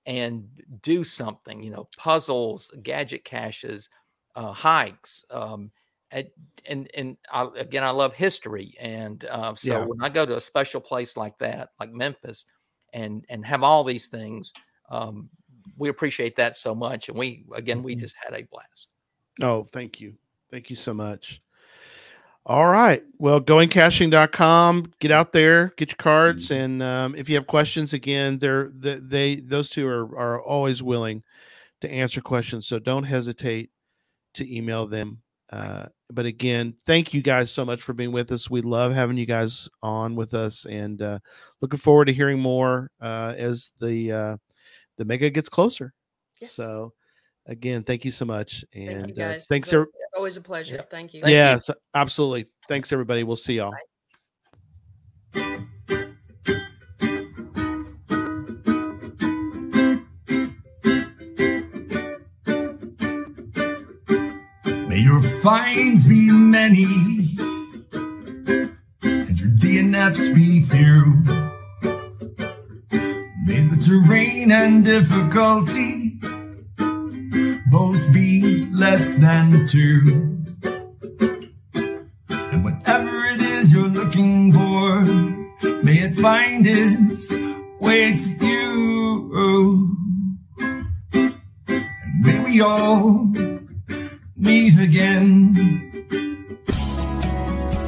and do something. You know, puzzles, gadget caches, uh, hikes. Um, and and, and I, again, I love history, and uh, so Yeah. when I go to a special place like that, like Memphis, and and have all these things, um, we appreciate that so much. And we again, we Mhm. just had a blast. Oh, thank you. Thank you so much. All right. Well, goingcaching.com. Get out there, get your cards, and um, if you have questions, again, they're they, they those two are are always willing to answer questions. So don't hesitate to email them. Uh, but again, thank you guys so much for being with us. We love having you guys on with us, and uh, looking forward to hearing more uh, as the uh, the mega gets closer. Yes. So, again, thank you so much, Thank and you uh, guys. thanks. Every- always a pleasure. Yeah. Thank you. Thank you. yes, absolutely. Thanks, everybody. We'll see y'all. May finds be many and your DNFs be few. May the terrain and difficulty both be less than two. And whatever it is you're looking for, may it find its way to you. And may we all meet again.